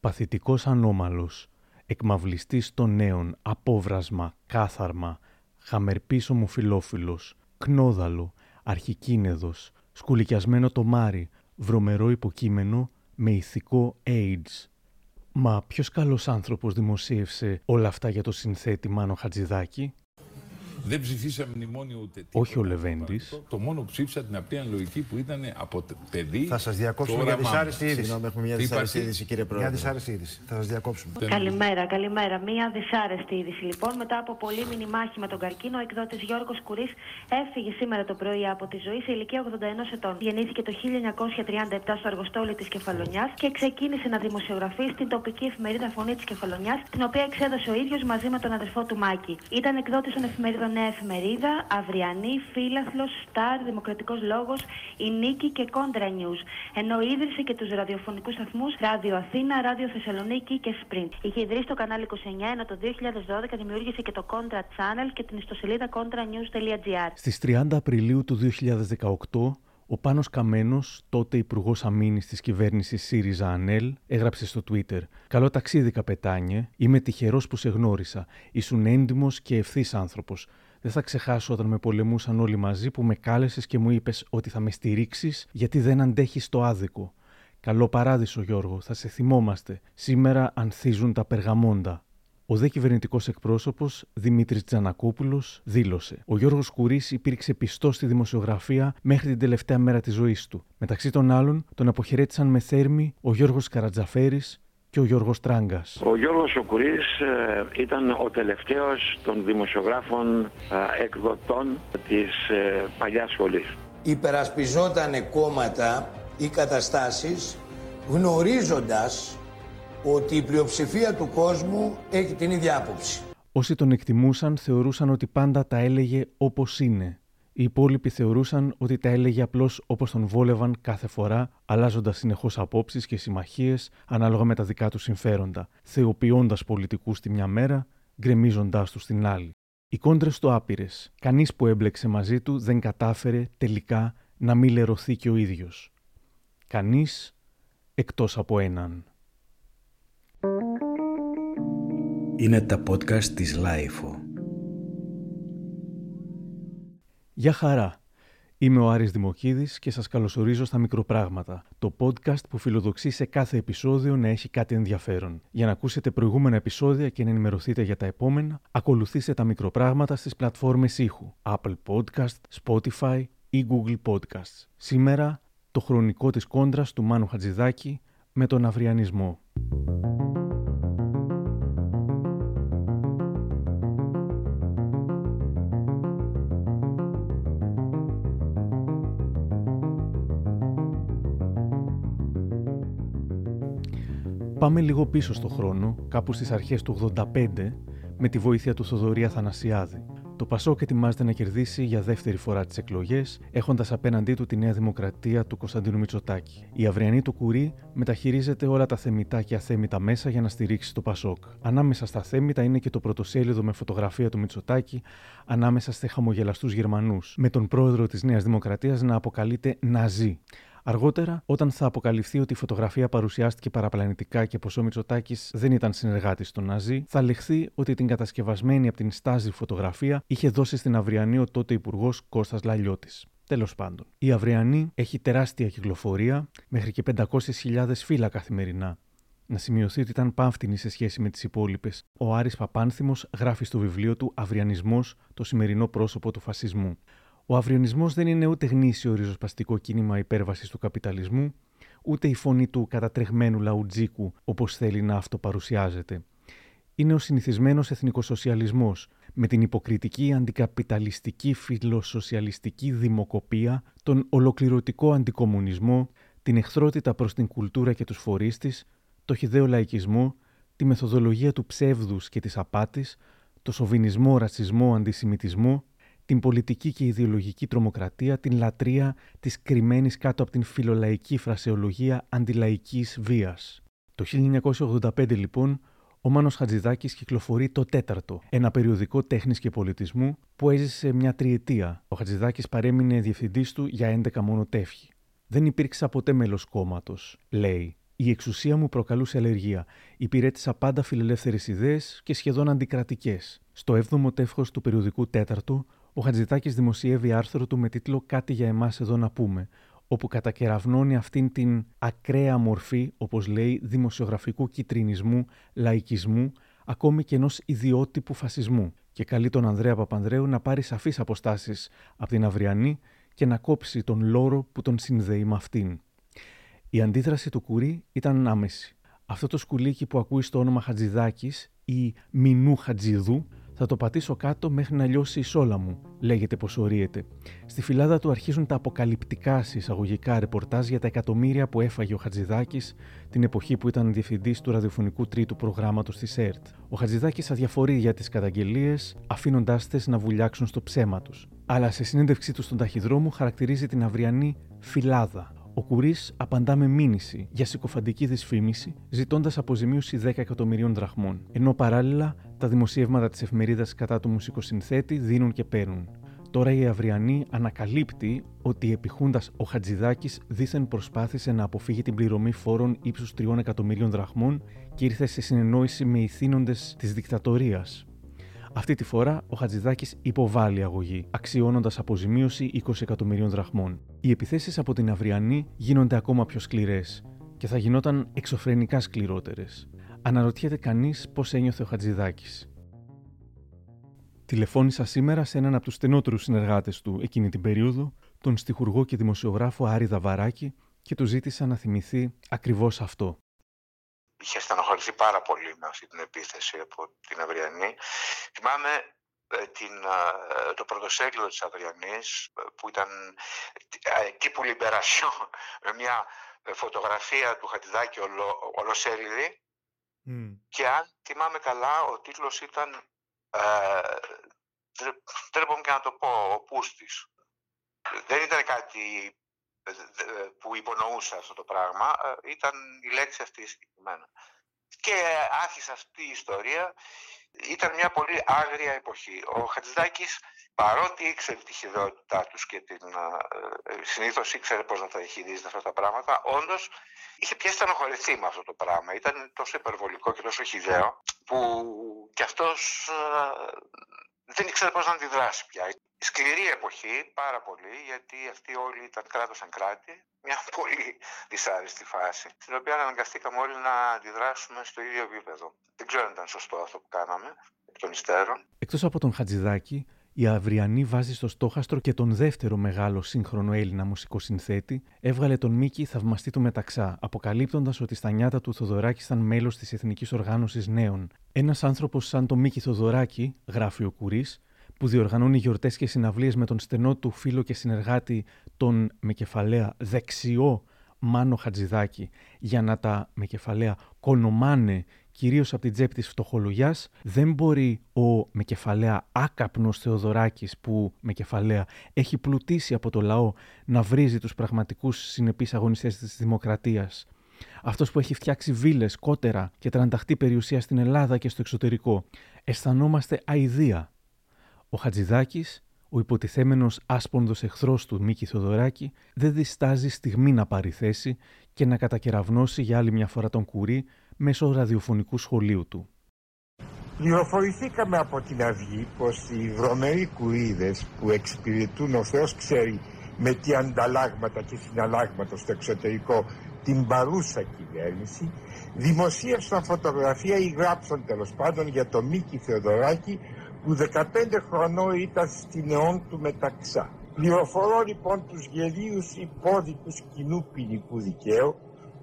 Παθητικός ανώμαλος, εκμαυλιστής των νέων, απόβρασμα, κάθαρμα, χαμερπής ομοφιλόφιλος, κνόδαλο, αρχικίνεδος, σκουλικιασμένο το μάρι, βρωμερό υποκείμενο με ηθικό AIDS. Μα ποιος καλός άνθρωπος δημοσίευσε όλα αυτά για το συνθέτη Μάνο Χατζηδάκη; Δεν ψηφίσαμε μνημόνιο ούτε τίποτα. Όχι ο Λεβέντης. Το μόνο που ψήφισα την απλή λογική που ήταν από παιδί. Θα σας διακόψουμε για δυσάρεστη είδηση. Συγγνώμη, έχουμε μια δυσάρεστη είδηση, κύριε Πρόεδρε. Μια δυσάρεστη είδηση. Θα σας διακόψουμε. Καλημέρα, καλημέρα. Μία δυσάρεστη είδηση. Λοιπόν, μετά από πολύ μήνυ με τον καρκίνο, ο εκδότης Γιώργος Κουρίς έφυγε σήμερα το πρωί από τη ζωή σε ηλικία 81 ετών. Γεννήθηκε το 1937 στο αργοστόλι της Κεφαλονιάς και ξεκίνησε να δημοσιογραφεί στην τοπική εφημερίδα Φωνή της Κεφαλονιάς, την οποία εξέδωσε ο ίδιος μαζί με τον αδερφό του Μάκη. Ήταν εκδότης των εφημερίδων Νέα Εφημερίδα, Αυριανή, Φύλαθλο, Σταρ, Δημοκρατικός Λόγος, η Νίκη και Κόντρα News. Ενώ ίδρυσε και τους ραδιοφωνικούς σταθμούς Ράδιο Αθήνα, Ράδιο Θεσσαλονίκη και Sprint. Είχε ιδρύσει το κανάλι 29, ενώ το 2012 δημιούργησε και το Contra Channel και την ιστοσελίδα contranews.gr. Στις 30 Απριλίου του 2018, ο Πάνος Καμένος, τότε Υπουργός Αμήνης της κυβέρνησης ΣΥΡΙΖΑ ΑΝΕΛ, έγραψε στο Twitter: Καλό ταξίδι, καπετάνιε. Είμαι τυχερός που σε γνώρισα. Ήσουν έντιμος και ευθύς άνθρωπος. Δεν θα ξεχάσω όταν με πολεμούσαν όλοι μαζί που με κάλεσες και μου είπες ότι θα με στηρίξεις γιατί δεν αντέχεις το άδικο. Καλό παράδεισο, Γιώργο, θα σε θυμόμαστε. Σήμερα ανθίζουν τα περγαμόντα. Ο δε κυβερνητικός εκπρόσωπος Δημήτρης Τζανακόπουλος δήλωσε: Ο Γιώργος Κουρί υπήρξε πιστός στη δημοσιογραφία μέχρι την τελευταία μέρα της ζωής του. Μεταξύ των άλλων, τον αποχαιρέτησαν με θέρμη ο Γιώργος Καρατζαφέρης, και ο Γιώργος Τράγκας. Ο Γιώργος Σοκουρίς ε, ήταν ο τελευταίος των δημοσιογράφων ε, εκδοτών της ε, παλιάς σχολής. Υπερασπιζόταν κόμματα ή καταστάσεις γνωρίζοντας ότι η πλειοψηφία του κόσμου έχει την ίδια άποψη. Όσοι τον εκτιμούσαν θεωρούσαν ότι πάντα τα έλεγε όπως είναι οι υπόλοιποι θεωρούσαν ότι τα έλεγε απλώς όπως τον βόλευαν κάθε φορά, αλλάζοντας συνεχώς απόψεις και συμμαχίες ανάλογα με τα δικά του συμφέροντα, θεοποιώντας πολιτικούς τη μια μέρα, γκρεμίζοντάς τους την άλλη. Οι κόντρες του άπειρες. Κανείς που έμπλεξε μαζί του δεν κατάφερε τελικά να μην λερωθεί και ο ίδιος. Κανείς εκτός από έναν. Είναι τα podcast της LiFO. Γεια χαρά! Είμαι ο Άρης Δημοκίδης και σας καλωσορίζω στα Μικροπράγματα, το podcast που φιλοδοξεί σε κάθε επεισόδιο να έχει κάτι ενδιαφέρον. Για να ακούσετε προηγούμενα επεισόδια και να ενημερωθείτε για τα επόμενα, ακολουθήστε τα Μικροπράγματα στις πλατφόρμες ήχου Apple Podcast, Spotify ή Google Podcasts. Σήμερα, το χρονικό της κόντρας του Μάνου Χατζηδάκη με τον αυριανισμό. Πάμε λίγο πίσω στο χρόνο, κάπου στις αρχές του 85, με τη βοήθεια του Θοδωρή Αθανασιάδη. Το Πασόκ ετοιμάζεται να κερδίσει για δεύτερη φορά τις εκλογές, έχοντας απέναντί του τη Νέα Δημοκρατία του Κωνσταντίνου Μητσοτάκη. Η αυριανή του Κουρί μεταχειρίζεται όλα τα θεμητά και αθέμητα μέσα για να στηρίξει το Πασόκ. Ανάμεσα στα θέμητα είναι και το πρωτοσέλιδο με φωτογραφία του Μητσοτάκη ανάμεσα σε χαμογελαστούς Γερμανούς, με τον πρόεδρο της Νέας Δημοκρατίας να αποκαλείται Ναζί. Αργότερα, όταν θα αποκαλυφθεί ότι η φωτογραφία παρουσιάστηκε παραπλανητικά και πως ο Μητσοτάκης δεν ήταν συνεργάτης των Ναζί, θα λεχθεί ότι την κατασκευασμένη από την στάζη φωτογραφία είχε δώσει στην Αυριανή ο τότε Υπουργός Κώστας Λαλιώτης. Τέλος πάντων, η Αυριανή έχει τεράστια κυκλοφορία, μέχρι και 500.000 φύλλα καθημερινά. Να σημειωθεί ότι ήταν πάμφτινη σε σχέση με τις υπόλοιπες. Ο Άρης Παπάνθιμο γράφει στο βιβλίο του Αυριανισμός, το σημερινό πρόσωπο του φασισμού. Ο αυριονισμό δεν είναι ούτε γνήσιο ριζοσπαστικό κίνημα υπέρβασης του καπιταλισμού, ούτε η φωνή του κατατρεγμένου λαουτζίκου όπως θέλει να αυτοπαρουσιάζεται. Είναι ο συνηθισμένος εθνικοσοσιαλισμός, με την υποκριτική αντικαπιταλιστική φιλοσοσιαλιστική δημοκοπία, τον ολοκληρωτικό αντικομουνισμό, την εχθρότητα προς την κουλτούρα και τους φορείς της, το χιδαίο λαϊκισμό, τη μεθοδολογία του ψεύδους και της απάτης, το σοβινισμό, ρατσισμό, αντισημιτισμό την πολιτική και ιδεολογική τρομοκρατία, την λατρεία της κρυμμένης κάτω από την φιλολαϊκή φρασεολογία αντιλαϊκής βίας. Το 1985 λοιπόν, ο Μάνος Χατζηδάκης κυκλοφορεί το τέταρτο, ένα περιοδικό τέχνης και πολιτισμού που έζησε μια τριετία. Ο Χατζηδάκης παρέμεινε διευθυντής του για 11 μόνο τεύχη. Δεν υπήρξα ποτέ μέλος κόμματος, λέει. Η εξουσία μου προκαλούσε αλλεργία. Υπηρέτησα πάντα φιλελεύθερες ιδέες και σχεδόν αντικρατικές. Στο 7ο τεύχος του περιοδικού τέταρτου, ο Χατζητάκης δημοσιεύει άρθρο του με τίτλο Κάτι για εμάς εδώ να πούμε, όπου κατακεραυνώνει αυτήν την ακραία μορφή, όπως λέει, δημοσιογραφικού κυτρινισμού, λαϊκισμού, ακόμη και ενός ιδιότυπου φασισμού. Και καλεί τον Ανδρέα Παπανδρέου να πάρει σαφείς αποστάσεις από την αυριανή και να κόψει τον λόρο που τον συνδέει με αυτήν. Η αντίδραση του Κουρί ήταν άμεση. Αυτό το σκουλίκι που ακούει στο όνομα Χατζηδάκης ή Μινού Χατζηδού θα το πατήσω κάτω μέχρι να λιώσει η σόλα μου, λέγεται πως ορίεται. Στη φυλάδα του αρχίζουν τα αποκαλυπτικά συσσαγωγικά ρεπορτάζ για τα εκατομμύρια που έφαγε ο Χατζηδάκης την εποχή που ήταν διευθυντής του ραδιοφωνικού τρίτου προγράμματος της ΕΡΤ. Ο Χατζηδάκης αδιαφορεί για τις καταγγελίες, αφήνοντάς τες να βουλιάξουν στο ψέμα τους. Αλλά σε συνέντευξή του στον ταχυδρόμο χαρακτηρίζει την αυριανή φυλάδα, ο Κουρί απαντά με μήνυση για συκοφαντική δυσφήμιση, ζητώντας αποζημίωση 10 εκατομμυρίων δραχμών. Ενώ παράλληλα τα δημοσιεύματα της εφημερίδας κατά του μουσικοσυνθέτη δίνουν και παίρνουν. Τώρα η Αυριανή ανακαλύπτει ότι επιχούντα ο Χατζηδάκης δήθεν προσπάθησε να αποφύγει την πληρωμή φόρων ύψους 3 εκατομμυρίων δραχμών και ήρθε σε συνεννόηση με ηθήνοντες της δικτατορίας, αυτή τη φορά ο Χατζηδάκης υποβάλλει αγωγή, αξιώνοντας αποζημίωση 20 εκατομμυρίων δραχμών. Οι επιθέσεις από την Αυριανή γίνονται ακόμα πιο σκληρές και θα γινόταν εξωφρενικά σκληρότερες. Αναρωτιέται κανείς πώς ένιωθε ο Χατζηδάκης. Τηλεφώνησα σήμερα σε έναν από τους στενότερους συνεργάτες του εκείνη την περίοδο, τον στιχουργό και δημοσιογράφο Άρη Δαβαράκη, και του ζήτησα να θυμηθεί ακριβώς αυτό είχε στενοχωρηθεί πάρα πολύ με αυτή την επίθεση από την Αυριανή. Θυμάμαι ε, την, ε, το πρωτοσέλιδο της Αυριανής ε, που ήταν εκεί που Λιμπερασιό με μια φωτογραφία του Χατιδάκη ολο, ολοσέλιδη και αν θυμάμαι καλά ο τίτλος ήταν ε, τρέπομαι και να το πω ο Πούστης δεν ήταν κάτι που υπονοούσε αυτό το πράγμα ε, ήταν η λέξη αυτή συγκεκριμένα. Και άρχισε αυτή η ιστορία. Ήταν μια πολύ άγρια εποχή. Ο Χατζηδάκης, παρότι ήξερε τη χειδαιότητά τους και την, ε, ε, συνήθως ήξερε πώς να τα διαχειρίζεται αυτά τα πράγματα, όντως είχε πια στενοχωρηθεί με αυτό το πράγμα. Ήταν τόσο υπερβολικό και τόσο χιδαίο που κι αυτός δεν ήξερε πώς να αντιδράσει πια σκληρή εποχή, πάρα πολύ, γιατί αυτοί όλοι ήταν κράτος σαν κράτη. Μια πολύ δυσάρεστη φάση, στην οποία αναγκαστήκαμε όλοι να αντιδράσουμε στο ίδιο επίπεδο. Δεν ξέρω αν ήταν σωστό αυτό που κάναμε, εκ των υστέρων. Εκτός από τον Χατζηδάκη, η Αυριανή βάζει στο στόχαστρο και τον δεύτερο μεγάλο σύγχρονο Έλληνα μουσικοσυνθέτη, έβγαλε τον Μίκη θαυμαστή του Μεταξά, αποκαλύπτοντας ότι στα νιάτα του Θοδωράκη ήταν μέλος της Εθνικής Οργάνωσης Νέων. Ένας άνθρωπος σαν τον Μίκη Θοδωράκη, γράφει ο Κουρί, που διοργανώνει γιορτές και συναυλίες με τον στενό του φίλο και συνεργάτη τον με κεφαλαία δεξιό Μάνο Χατζηδάκη για να τα με κεφαλαία κονομάνε κυρίως από την τσέπη της φτωχολογιάς δεν μπορεί ο με κεφαλαία άκαπνος Θεοδωράκης που με κεφαλαία έχει πλουτίσει από το λαό να βρίζει τους πραγματικούς συνεπείς αγωνιστές της δημοκρατίας. Αυτός που έχει φτιάξει βίλες, κότερα και τρανταχτή περιουσία στην Ελλάδα και στο εξωτερικό. Αισθανόμαστε αηδία ο Χατζηδάκης, ο υποτιθέμενος άσπονδος εχθρός του Μίκη Θοδωράκη, δεν διστάζει στιγμή να πάρει θέση και να κατακεραυνώσει για άλλη μια φορά τον Κουρί μέσω ραδιοφωνικού σχολείου του. Πληροφορηθήκαμε από την Αυγή πως οι βρωμεροί κουρίδες που εξυπηρετούν ο Θεός ξέρει με τι ανταλλάγματα και συναλλάγματα στο εξωτερικό την παρούσα κυβέρνηση δημοσίευσαν φωτογραφία ή γράψαν τέλος πάντων για το Μίκη Θεοδωράκη που 15 χρονών ήταν στην αιών του μεταξά. Πληροφορώ λοιπόν τους γελίους υπόδικους κοινού ποινικού δικαίου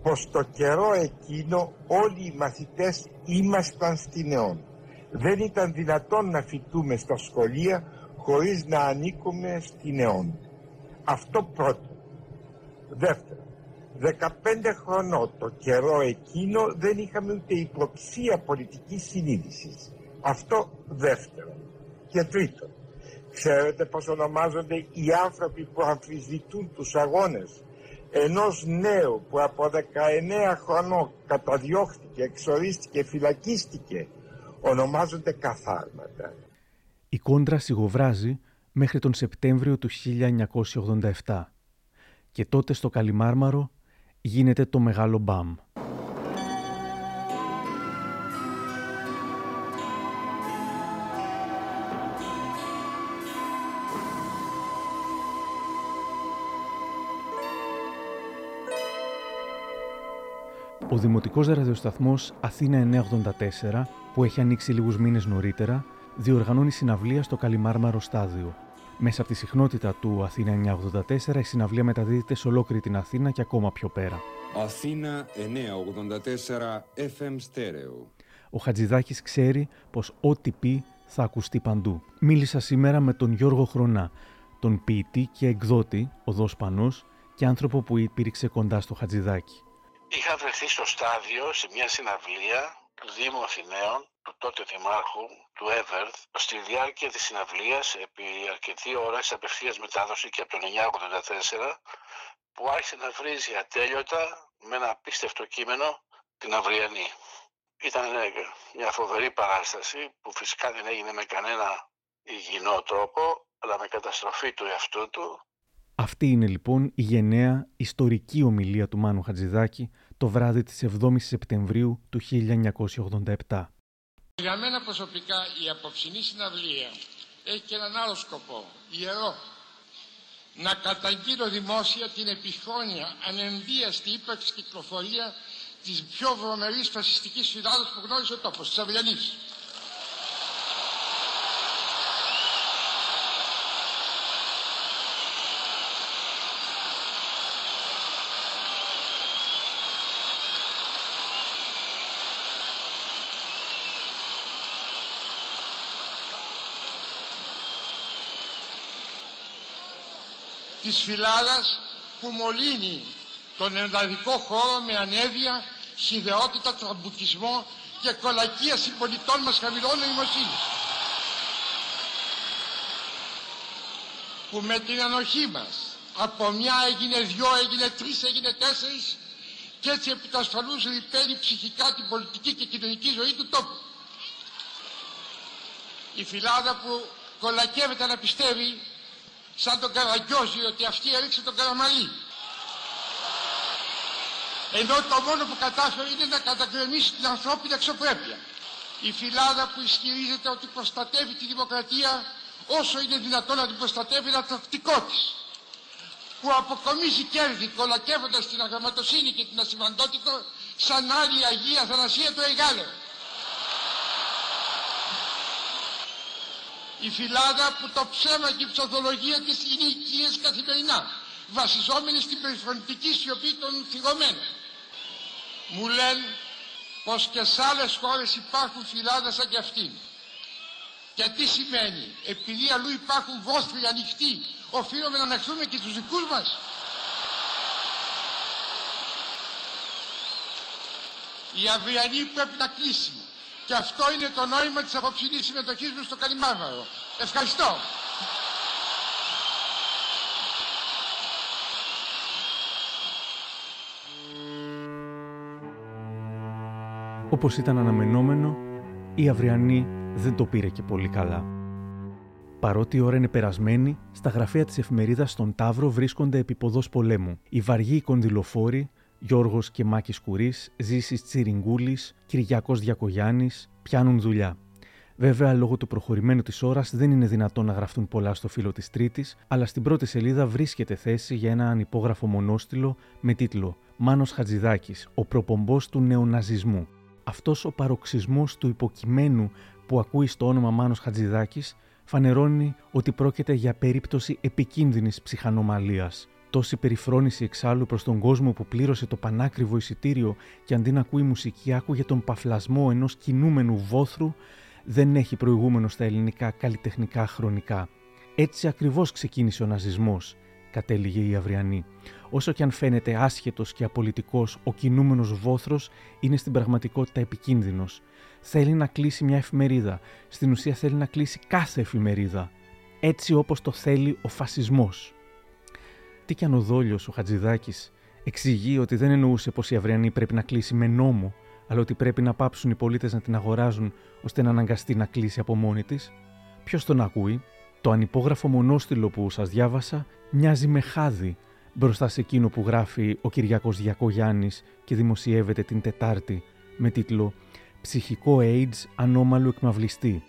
πως το καιρό εκείνο όλοι οι μαθητές ήμασταν στην αιών. Δεν ήταν δυνατόν να φοιτούμε στα σχολεία χωρίς να ανήκουμε στην αιών. Αυτό πρώτο. Δεύτερο, 15 χρονών το καιρό εκείνο δεν είχαμε ούτε υποψία πολιτικής συνείδησης. Αυτό δεύτερο. Και τρίτο, ξέρετε πως ονομάζονται οι άνθρωποι που αμφισβητούν τους αγώνες; Ενός νέου που από 19 χρονών καταδιώχθηκε, εξορίστηκε, φυλακίστηκε ονομάζονται καθάρματα. Η κόντρα σιγοβράζει μέχρι τον Σεπτέμβριο του 1987 και τότε στο Καλιμάρμαρο γίνεται το μεγάλο μπαμ. Ο Δημοτικός Ραδιοσταθμός Αθήνα 984, που έχει ανοίξει λίγους μήνες νωρίτερα, διοργανώνει συναυλία στο Καλιμάρμαρο Στάδιο. Μέσα από τη συχνότητα του Αθήνα 984, η συναυλία μεταδίδεται σε ολόκληρη την Αθήνα και ακόμα πιο πέρα. Αθήνα 984 FM Stereo. Ο Χατζηδάκης ξέρει πως ό,τι πει θα ακουστεί παντού. Μίλησα σήμερα με τον Γιώργο Χρονά, τον ποιητή και εκδότη, οδός Πανός, και άνθρωπο που υπήρξε κοντά στο Χατζηδάκη. Είχα βρεθεί στο στάδιο σε μια συναυλία του Δήμου Αθηναίων, του τότε Δημάρχου, του Εύερθ, στη διάρκεια της συναυλίας, επί αρκετή ώρα, σε απευθείας μετάδοσης και από το 1984, που άρχισε να βρίζει ατέλειωτα με ένα απίστευτο κείμενο την αυριανή. Ήταν μια φοβερή παράσταση που φυσικά δεν έγινε με κανένα υγιεινό τρόπο, αλλά με καταστροφή του εαυτού του. Αυτή είναι λοιπόν η γενναία ιστορική ομιλία του Μάνου Χατζηδάκη το βράδυ της 7ης Σεπτεμβρίου του 1987. Για μένα προσωπικά η απόψινή συναυλία έχει και έναν άλλο σκοπό, ιερό. Να καταγγείλω δημόσια την επιχώνια ανενδίαστη ύπαρξη κυκλοφορία της πιο βρωμερής φασιστικής φυλάδος που γνώρισε ο τόπος, της Αυριανής. Της φυλάδας που μολύνει τον ενδαδικό χώρο με ανέδεια, χιδεότητα, τραμπουκισμό και κολακία συμπολιτών μας χαμηλών νοημοσύνης. Που με την ανοχή μας από μια έγινε δυο, έγινε τρεις, έγινε τέσσερις και έτσι επί τα ασφαλούς ρηπαίνει ψυχικά την πολιτική και κοινωνική ζωή του τόπου. Η φυλάδα που κολακεύεται να πιστεύει σαν τον Καραγκιόζη ότι αυτή έριξε τον Καραμαλή. Ενώ το μόνο που κατάφερε είναι να κατακρεμίσει την ανθρώπινη αξιοπρέπεια. Η φυλάδα που ισχυρίζεται ότι προστατεύει τη δημοκρατία όσο είναι δυνατόν να την προστατεύει ένα τακτικό της. Που αποκομίζει κέρδη κολακεύοντας την αγραμματοσύνη και την ασημαντότητα σαν άλλη Αγία Θανασία του Εγάλεου. Η φυλάδα που το ψέμα και η ψωθολογία της είναι οικίες καθημερινά, βασιζόμενοι στην περιφρονητική σιωπή των θυγωμένων. Μου λένε πως και σε άλλες χώρες υπάρχουν φυλάδες σαν και αυτήν. Και τι σημαίνει, επειδή αλλού υπάρχουν βόθροι ανοιχτοί, οφείλουμε να ανεχθούμε και τους δικούς μας; Η αυριανή πρέπει να κλείσει. Και αυτό είναι το νόημα της απόψινής συμμετοχής μου στο Καλιμάρμαρο. Ευχαριστώ. Όπως ήταν αναμενόμενο, η αυριανή δεν το πήρε και πολύ καλά. Παρότι η ώρα είναι περασμένη, στα γραφεία της εφημερίδας στον Ταύρο βρίσκονται επιποδός πολέμου. Οι βαργοί κονδυλοφόροι Γιώργος και Μάκη Κουρί, Ζήσης Τσιριγκούλης, Κυριακό Διακογιάννης πιάνουν δουλειά. Βέβαια, λόγω του προχωρημένου της ώρας δεν είναι δυνατόν να γραφτούν πολλά στο φύλλο της Τρίτης, αλλά στην πρώτη σελίδα βρίσκεται θέση για ένα ανυπόγραφο μονόστιλο με τίτλο Μάνος Χατζηδάκης, ο προπομπός του νεοναζισμού. Αυτός ο παροξισμός του υποκειμένου που ακούει στο όνομα Μάνος Χατζηδάκης φανερώνει ότι πρόκειται για περίπτωση επικίνδυνης ψυχανομαλίας Τόση περιφρόνηση εξάλλου προς τον κόσμο που πλήρωσε το πανάκριβο εισιτήριο και αντί να ακούει μουσική άκουγε τον παφλασμό ενός κινούμενου βόθρου, δεν έχει προηγούμενο στα ελληνικά καλλιτεχνικά χρονικά. Έτσι ακριβώς ξεκίνησε ο ναζισμός, κατέληγε η Αυριανή. Όσο και αν φαίνεται άσχετος και απολυτικός, ο κινούμενος βόθρος είναι στην πραγματικότητα επικίνδυνος. Θέλει να κλείσει μια εφημερίδα. Στην ουσία θέλει να κλείσει κάθε εφημερίδα. Έτσι όπως το θέλει ο φασισμός. Τι κι αν ο Δόλιος, ο Χατζηδάκης, εξηγεί ότι δεν εννοούσε πως η Αυριανή πρέπει να κλείσει με νόμο, αλλά ότι πρέπει να πάψουν οι πολίτες να την αγοράζουν ώστε να αναγκαστεί να κλείσει από μόνη της; Ποιος τον ακούει, το ανυπόγραφο μονόστιλο που σας διάβασα μοιάζει με χάδι μπροστά σε εκείνο που γράφει ο Κυριακός Διακογιάννης και δημοσιεύεται την Τετάρτη με τίτλο «Ψυχικό AIDS ανώμαλου εκμαυλιστή».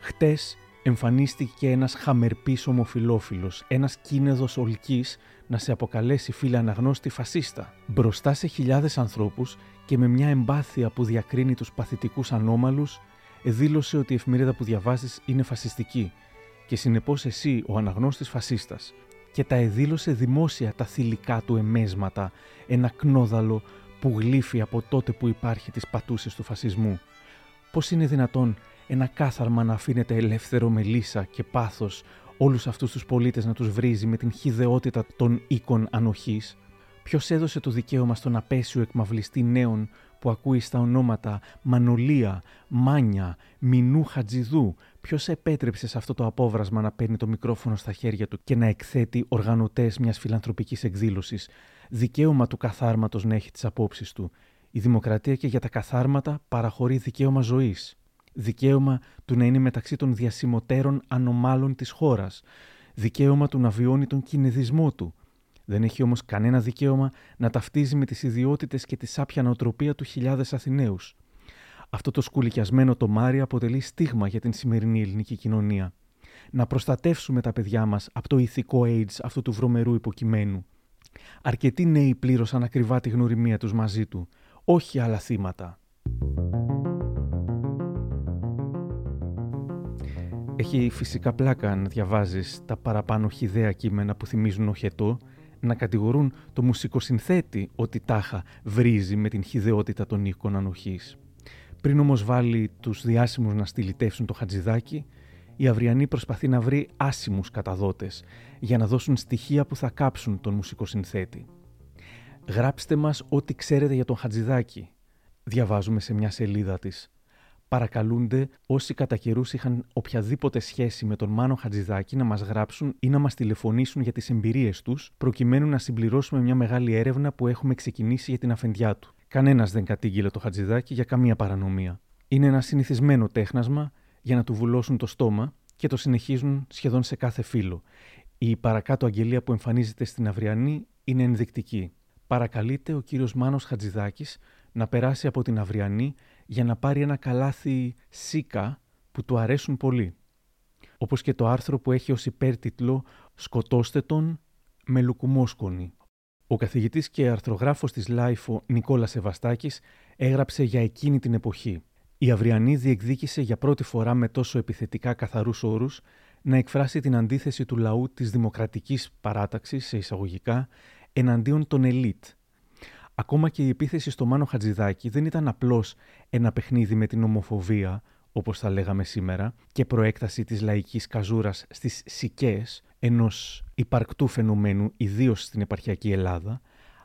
Χτες εμφανίστηκε ένας χαμερπής ομοφιλόφιλος, ένας κίνεδος ολκής να σε αποκαλέσει φίλε αναγνώστη φασίστα. Μπροστά σε χιλιάδες ανθρώπους και με μια εμπάθεια που διακρίνει τους παθητικούς ανώμαλους, δήλωσε ότι η εφημερίδα που διαβάζεις είναι φασιστική και συνεπώς εσύ ο αναγνώστης φασίστας και τα εδήλωσε δημόσια τα θηλυκά του εμέσματα, ένα κνόδαλο που γλύφει από τότε που υπάρχει τις πατούσες του φασισμού. Πώς είναι δυνατόν ένα κάθαρμα να αφήνεται ελεύθερο με λύσα και πάθος όλους αυτούς τους πολίτες να τους βρίζει με την χιδεότητα των οίκων ανοχής. Ποιος έδωσε το δικαίωμα στον απέσιο εκμαυλιστή νέων που ακούει στα ονόματα Μανολία, Μάνια, Μινού Χατζηδού, ποιος επέτρεψε σε αυτό το απόβρασμα να παίρνει το μικρόφωνο στα χέρια του και να εκθέτει οργανωτές μιας φιλανθρωπικής εκδήλωσης. Δικαίωμα του καθάρματος να έχει τις απόψεις του. Η δημοκρατία και για τα καθάρματα παραχωρεί δικαίωμα ζωής. Δικαίωμα του να είναι μεταξύ των διασημωτέρων ανομάλων της χώρας. Δικαίωμα του να βιώνει τον κινηδισμό του δεν έχει όμως κανένα δικαίωμα να ταυτίζει με τις ιδιότητες και τη σάπια νοοτροπία του χιλιάδες Αθηναίους. Αυτό το σκουλικιασμένο τομάρι αποτελεί στίγμα για την σημερινή ελληνική κοινωνία. Να προστατεύσουμε τα παιδιά μας από το ηθικό AIDS αυτού του βρωμερού υποκειμένου. Αρκετοί νέοι πλήρωσαν ακριβά τη γνωριμία τους μαζί του, όχι άλλα θύματα. Έχει φυσικά πλάκα να διαβάζεις τα παραπάνω χιδέα κείμενα που θυμίζουν οχετό να κατηγορούν το μουσικοσυνθέτη ότι τάχα βρίζει με την χιδεότητα των οίκων ανοχής. Πριν όμως βάλει τους διάσημους να στυλιτεύσουν το χατζηδάκι, η Αυριανή προσπαθεί να βρει άσημους καταδότες για να δώσουν στοιχεία που θα κάψουν τον μουσικοσυνθέτη. «Γράψτε μας ό,τι ξέρετε για τον Χατζηδάκη», διαβάζουμε σε μια σελίδα της παρακαλούνται όσοι κατά καιρούς είχαν οποιαδήποτε σχέση με τον Μάνο Χατζηδάκη να μας γράψουν ή να μας τηλεφωνήσουν για τις εμπειρίες τους, προκειμένου να συμπληρώσουμε μια μεγάλη έρευνα που έχουμε ξεκινήσει για την αφεντιά του. Κανένας δεν κατήγγειλε το Χατζηδάκη για καμία παρανομία. Είναι ένα συνηθισμένο τέχνασμα για να του βουλώσουν το στόμα και το συνεχίζουν σχεδόν σε κάθε φύλλο. Η παρακάτω αγγελία που εμφανίζεται στην Αυριανή είναι ενδεικτική. Παρακαλείται ο κύριος Μάνος Χατζιδάκις να περάσει από την Αυριανή για να πάρει ένα καλάθι σύκα που του αρέσουν πολύ. Όπως και το άρθρο που έχει ως υπέρτιτλο «Σκοτώστε τον με λουκουμόσκονη». Ο καθηγητής και αρθρογράφος της LiFO Νικόλας Σεβαστάκης έγραψε για εκείνη την εποχή. Η Αυριανή διεκδίκησε για πρώτη φορά με τόσο επιθετικά καθαρούς όρους να εκφράσει την αντίθεση του λαού της δημοκρατικής παράταξης, σε εισαγωγικά, εναντίον των ελίτ, Ακόμα και η επίθεση στο Μάνο Χατζηδάκη δεν ήταν απλώς ένα παιχνίδι με την ομοφοβία, όπως θα λέγαμε σήμερα, και προέκταση της λαϊκής καζούρας στις σικές ενός υπαρκτού φαινομένου, ιδίως στην επαρχιακή Ελλάδα,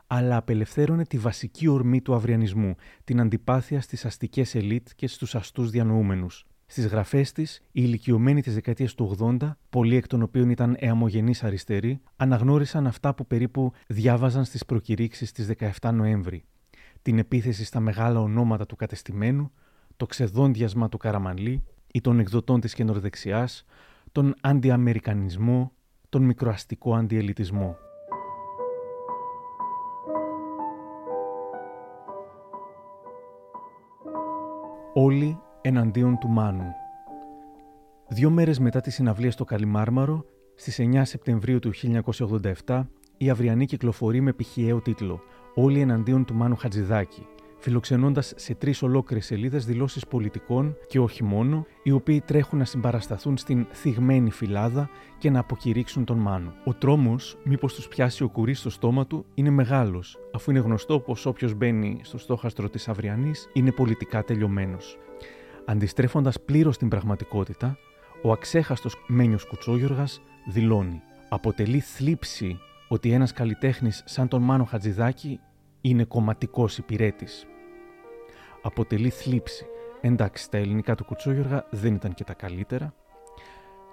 αλλά απελευθέρωνε τη βασική ορμή του αυριανισμού, την αντιπάθεια στις αστικές ελίτ και στους αστούς διανοούμενους. Στις γραφές της, οι ηλικιωμένοι της δεκαετίας του 80, πολλοί εκ των οποίων ήταν εαμογενείς αριστεροί, αναγνώρισαν αυτά που περίπου διάβαζαν στις προκηρύξεις της 17 Νοέμβρη. Την επίθεση στα μεγάλα ονόματα του κατεστημένου, το ξεδόντιασμα του Καραμανλή ή των εκδοτών της καινορδεξιά, τον αντιαμερικανισμό, τον μικροαστικό αντιελιτισμό. Όλοι εναντίον του Μάνου. Δύο μέρες μετά τη συναυλία στο Καλιμάρμαρο, στις 9 Σεπτεμβρίου του 1987, η Αυριανή κυκλοφορεί με πηχιαίο τίτλο «Όλοι εναντίον του Μάνου Χατζηδάκη», φιλοξενώντας σε τρεις ολόκληρες σελίδες δηλώσεις πολιτικών και όχι μόνο, οι οποίοι τρέχουν να συμπαρασταθούν στην θυγμένη φυλάδα και να αποκηρύξουν τον Μάνο. Ο τρόμος, μήπως τους πιάσει ο κουρί στο στόμα του, είναι μεγάλος, αφού είναι γνωστό πως όποιος μπαίνει στο στόχαστρο της Αυριανής είναι πολιτικά τελειωμένος. Αντιστρέφοντας πλήρως την πραγματικότητα, ο αξέχαστος Μένιος Κουτσόγιοργας δηλώνει «Αποτελεί θλίψη ότι ένας καλλιτέχνης σαν τον Μάνο Χατζηδάκη είναι κομματικός υπηρέτης». Αποτελεί θλίψη. Εντάξει, τα ελληνικά του Κουτσόγιοργα δεν ήταν και τα καλύτερα.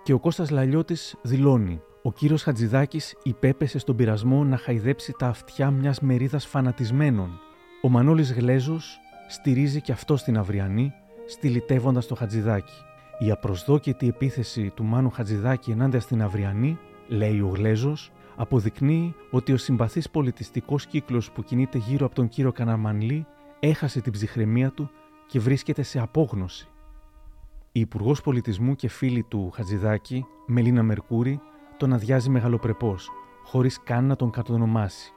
Και ο Κώστας Λαλιώτης δηλώνει «Ο κύριος Χατζηδάκης υπέπεσε στον πειρασμό να χαϊδέψει τα αυτιά μιας μερίδας φανατισμένων. Ο Μανώλης Γλέζος στηρίζει και αυτό στην αυριανή στυλιτεύοντας το Χατζηδάκι. Η απροσδόκητη επίθεση του Μάνου Χατζηδάκη ενάντια στην Αυριανή, λέει ο Γλέζος, αποδεικνύει ότι ο συμπαθής πολιτιστικός κύκλος που κινείται γύρω από τον κύριο Καναμανλή έχασε την ψυχραιμία του και βρίσκεται σε απόγνωση. Η Υπουργός Πολιτισμού και φίλη του Χατζηδάκη, Μελίνα Μερκούρη, τον αδειάζει μεγαλοπρεπώς, χωρίς καν να τον κατονομάσει.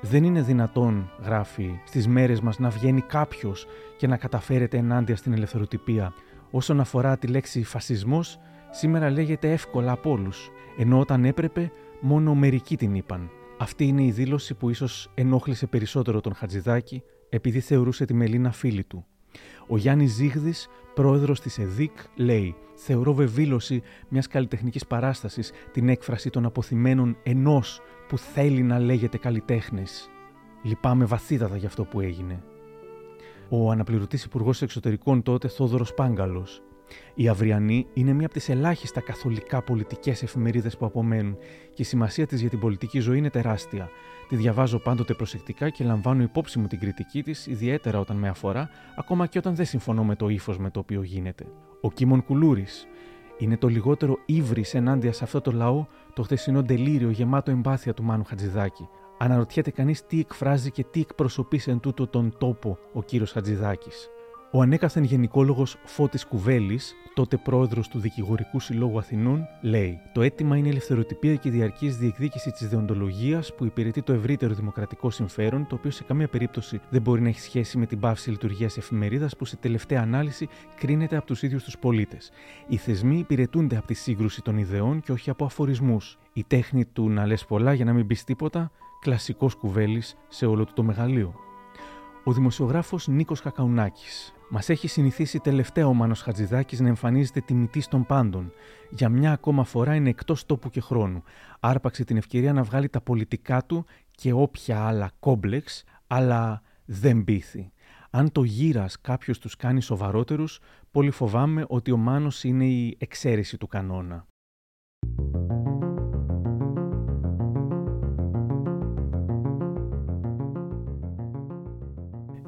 Δεν είναι δυνατόν, γράφει, στις μέρες μας να βγαίνει κάποιος και να καταφέρεται ενάντια στην ελευθεροτυπία. Όσον αφορά τη λέξη φασισμός, σήμερα λέγεται εύκολα από όλους, ενώ όταν έπρεπε, μόνο μερικοί την είπαν. Αυτή είναι η δήλωση που ίσως ενόχλησε περισσότερο τον Χατζηδάκη, επειδή θεωρούσε τη Μελίνα φίλη του. Ο Γιάννης Ζήγδης, πρόεδρος της ΕΔΙΚ, λέει: Θεωρώ βεβήλωση μιας καλλιτεχνικής παράστασης την έκφραση των αποθυμένων ενός που θέλει να λέγεται καλλιτέχνης. Λυπάμαι βαθύτατα για αυτό που έγινε. Ο αναπληρωτής Υπουργός Εξωτερικών τότε, Θόδωρος Πάγκαλος, η Αυριανή είναι μία από τις ελάχιστα καθολικά πολιτικές εφημερίδες που απομένουν και η σημασία της για την πολιτική ζωή είναι τεράστια. Τη διαβάζω πάντοτε προσεκτικά και λαμβάνω υπόψη μου την κριτική της, ιδιαίτερα όταν με αφορά, ακόμα και όταν δεν συμφωνώ με το ύφος με το οποίο γίνεται. Ο Κίμων Κουλούρης είναι το λιγότερο ύβρις ενάντια σε αυτό το λαό το χθεσινό τελείριο γεμάτο εμπάθεια του Μάνου Χατζηδάκη. Αναρωτιέται κανείς τι εκφράζει και τι εκπροσωπείς εν τούτο τον τόπο ο κύριος Χατζηδάκης. Ο ανέκαθεν γενικόλογος Φώτης Κουβέλης, τότε πρόεδρος του Δικηγορικού Συλλόγου Αθηνών, λέει: Το αίτημα είναι η ελευθεροτυπία και η διαρκής διεκδίκηση της δεοντολογίας που υπηρετεί το ευρύτερο δημοκρατικό συμφέρον, το οποίο σε καμία περίπτωση δεν μπορεί να έχει σχέση με την πάυση λειτουργίας εφημερίδας που σε τελευταία ανάλυση κρίνεται από τους ίδιους τους πολίτες. Οι θεσμοί υπηρετούνται από τη σύγκρουση των ιδεών και όχι από αφορισμούς. Η τέχνη του να λες πολλά για να μην πεις τίποτα, κλασικός κουβέλης σε όλο του το μεγαλείο. Ο δημοσιογράφος Νίκος Κακαουνάκης, Μας έχει συνηθίσει τελευταία ο Μάνος Χατζηδάκης να εμφανίζεται τιμητή των πάντων. Για μια ακόμα φορά είναι εκτός τόπου και χρόνου. Άρπαξε την ευκαιρία να βγάλει τα πολιτικά του και όποια άλλα κόμπλεξ, αλλά δεν πείθει. Αν το γύρας κάποιος τους κάνει σοβαρότερους, πολύ φοβάμαι ότι ο Μάνος είναι η εξαίρεση του κανόνα.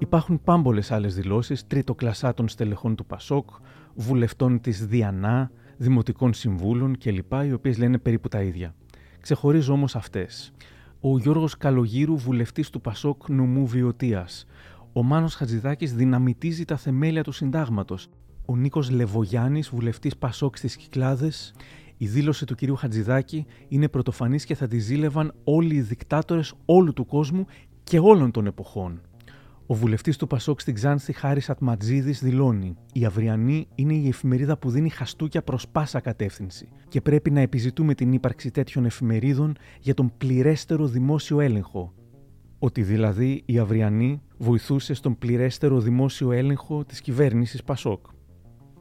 Υπάρχουν πάμπολες άλλες δηλώσεις τρίτοκλασσάτων στελεχών του Πασόκ, βουλευτών της Διανά, δημοτικών συμβούλων κλπ. οι οποίες λένε περίπου τα ίδια. Ξεχωρίζω όμως αυτές. Ο Γιώργος Καλογύρου, βουλευτής του Πασόκ νομού Βιωτίας. Ο Μάνος Χατζηδάκης δυναμητίζει τα θεμέλια του συντάγματος. Ο Νίκος Λεβογιάννης, βουλευτής Πασόκ στις Κυκλάδες. Η δήλωση του κυρίου Χατζηδάκη είναι πρωτοφανής και θα τη ζήλευαν όλοι οι δικτάτορες όλου του κόσμου και όλων των εποχών. Ο βουλευτής του Πασόκ στην Ξάνθη, Χάρης Ατματζίδης, δηλώνει: Η Αυριανή είναι η εφημερίδα που δίνει χαστούκια προς πάσα κατεύθυνση και πρέπει να επιζητούμε την ύπαρξη τέτοιων εφημερίδων για τον πληρέστερο δημόσιο έλεγχο. Ότι δηλαδή η Αυριανή βοηθούσε στον πληρέστερο δημόσιο έλεγχο της κυβέρνησης Πασόκ.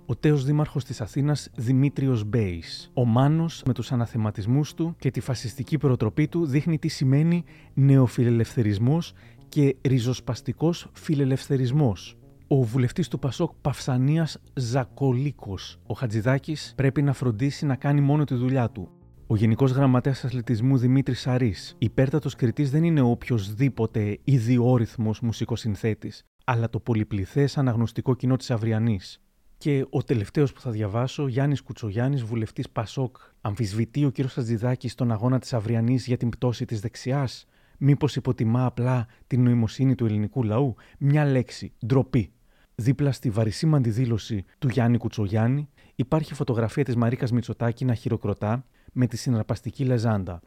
Ο τέος δήμαρχος της Αθήνας Δημήτριος Μπέης. Ο Μάνος με τους αναθεματισμούς του και τη φασιστική προτροπή του δείχνει τι σημαίνει νεοφιλελευθερισμός και ριζοσπαστικός φιλελευθερισμός. Ο βουλευτής του Πασόκ Παυσανίας Ζακολίκος, ο Χατζηδάκης, πρέπει να φροντίσει να κάνει μόνο τη δουλειά του. Ο Γενικός Γραμματέας Αθλητισμού Δημήτρης Σαρή, υπέρτατος κριτής δεν είναι οποιοδήποτε ιδιόρυθμος μουσικοσυνθέτης, αλλά το πολυπληθές αναγνωστικό κοινό της Αυριανής. Και ο τελευταίος που θα διαβάσω, Γιάννης Κουτσογιάννης, βουλευτής Πασόκ, αμφισβητεί ο κ. Χατζηδάκης στον αγώνα της Αυριανής για την πτώση της δεξιάς. Μήπως υποτιμά απλά την νοημοσύνη του ελληνικού λαού, μια λέξη, ντροπή. Δίπλα στη βαρισίμαντη δήλωση του Γιάννη Κουτσογιάννη υπάρχει φωτογραφία της Μαρίκας Μητσοτάκη να χειροκροτά με τη συναρπαστική λεζάντα.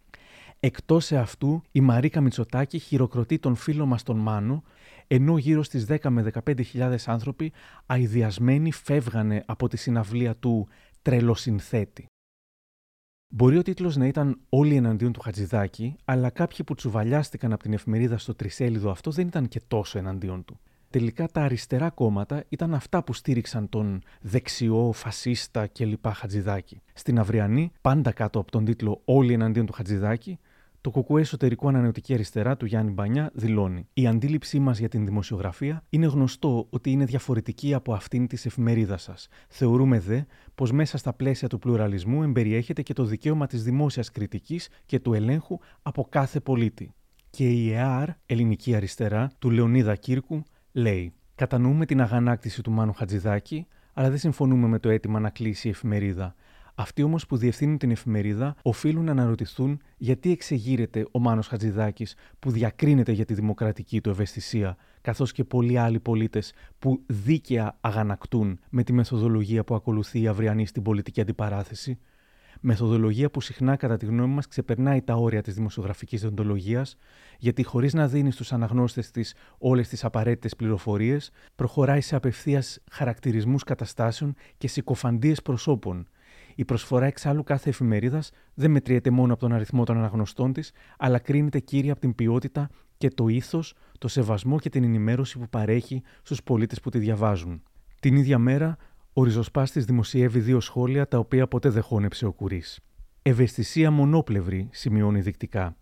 Εκτός σε αυτού, η Μαρίκα Μητσοτάκη χειροκροτεί τον φίλο μας τον Μάνο, ενώ γύρω στις 10 με 15.000 άνθρωποι αειδιασμένοι φεύγανε από τη συναυλία του «Τρελοσυνθέτη». Μπορεί ο τίτλος να ήταν Όλοι εναντίον του Χατζηδάκη, αλλά κάποιοι που τσουβαλιάστηκαν από την εφημερίδα στο τρισέλιδο αυτό δεν ήταν και τόσο εναντίον του. Τελικά τα αριστερά κόμματα ήταν αυτά που στήριξαν τον δεξιό, φασίστα κλπ. Χατζηδάκη. Στην Αυριανή, πάντα κάτω από τον τίτλο Όλοι εναντίον του Χατζηδάκη, το Κουκουέ Εσωτερικό Ανανεωτική Αριστερά του Γιάννη Μπανιά δηλώνει: Η αντίληψή μας για την δημοσιογραφία είναι γνωστό ότι είναι διαφορετική από αυτήν της εφημερίδας σας. Θεωρούμε δε πως μέσα στα πλαίσια του πλουραλισμού εμπεριέχεται και το δικαίωμα της δημόσιας κριτικής και του ελέγχου από κάθε πολίτη. Και η ΕΑΡ, Ελληνική Αριστερά, του Λεωνίδα Κύρκου, λέει: Κατανοούμε την αγανάκτηση του Μάνου Χατζηδάκη, αλλά δεν συμφωνούμε με το αίτημα να κλείσει η εφημερίδα. Αυτοί όμως που διευθύνουν την εφημερίδα οφείλουν να αναρωτηθούν γιατί εξεγείρεται ο Μάνος Χατζηδάκης που διακρίνεται για τη δημοκρατική του ευαισθησία, καθώς και πολλοί άλλοι πολίτες που δίκαια αγανακτούν με τη μεθοδολογία που ακολουθεί η αυριανή στην πολιτική αντιπαράθεση. Μεθοδολογία που συχνά, κατά τη γνώμη μας, ξεπερνάει τα όρια της δημοσιογραφικής διοντολογίας, γιατί χωρίς να δίνει στους αναγνώστες της όλες τις απαραίτητες πληροφορίες, προχωράει σε απευθείας χαρακτηρισμούς καταστάσεων και συκοφαντίες προσώπων. Η προσφορά εξάλλου κάθε εφημερίδας δεν μετριέται μόνο από τον αριθμό των αναγνωστών της, αλλά κρίνεται κύρια από την ποιότητα και το ήθος, το σεβασμό και την ενημέρωση που παρέχει στους πολίτες που τη διαβάζουν. Την ίδια μέρα, ο ριζοσπάστης δημοσιεύει δύο σχόλια τα οποία ποτέ δεν χώνεψε ο Κουρί. Ευαισθησία μονόπλευρη, σημειώνει δεικτικά.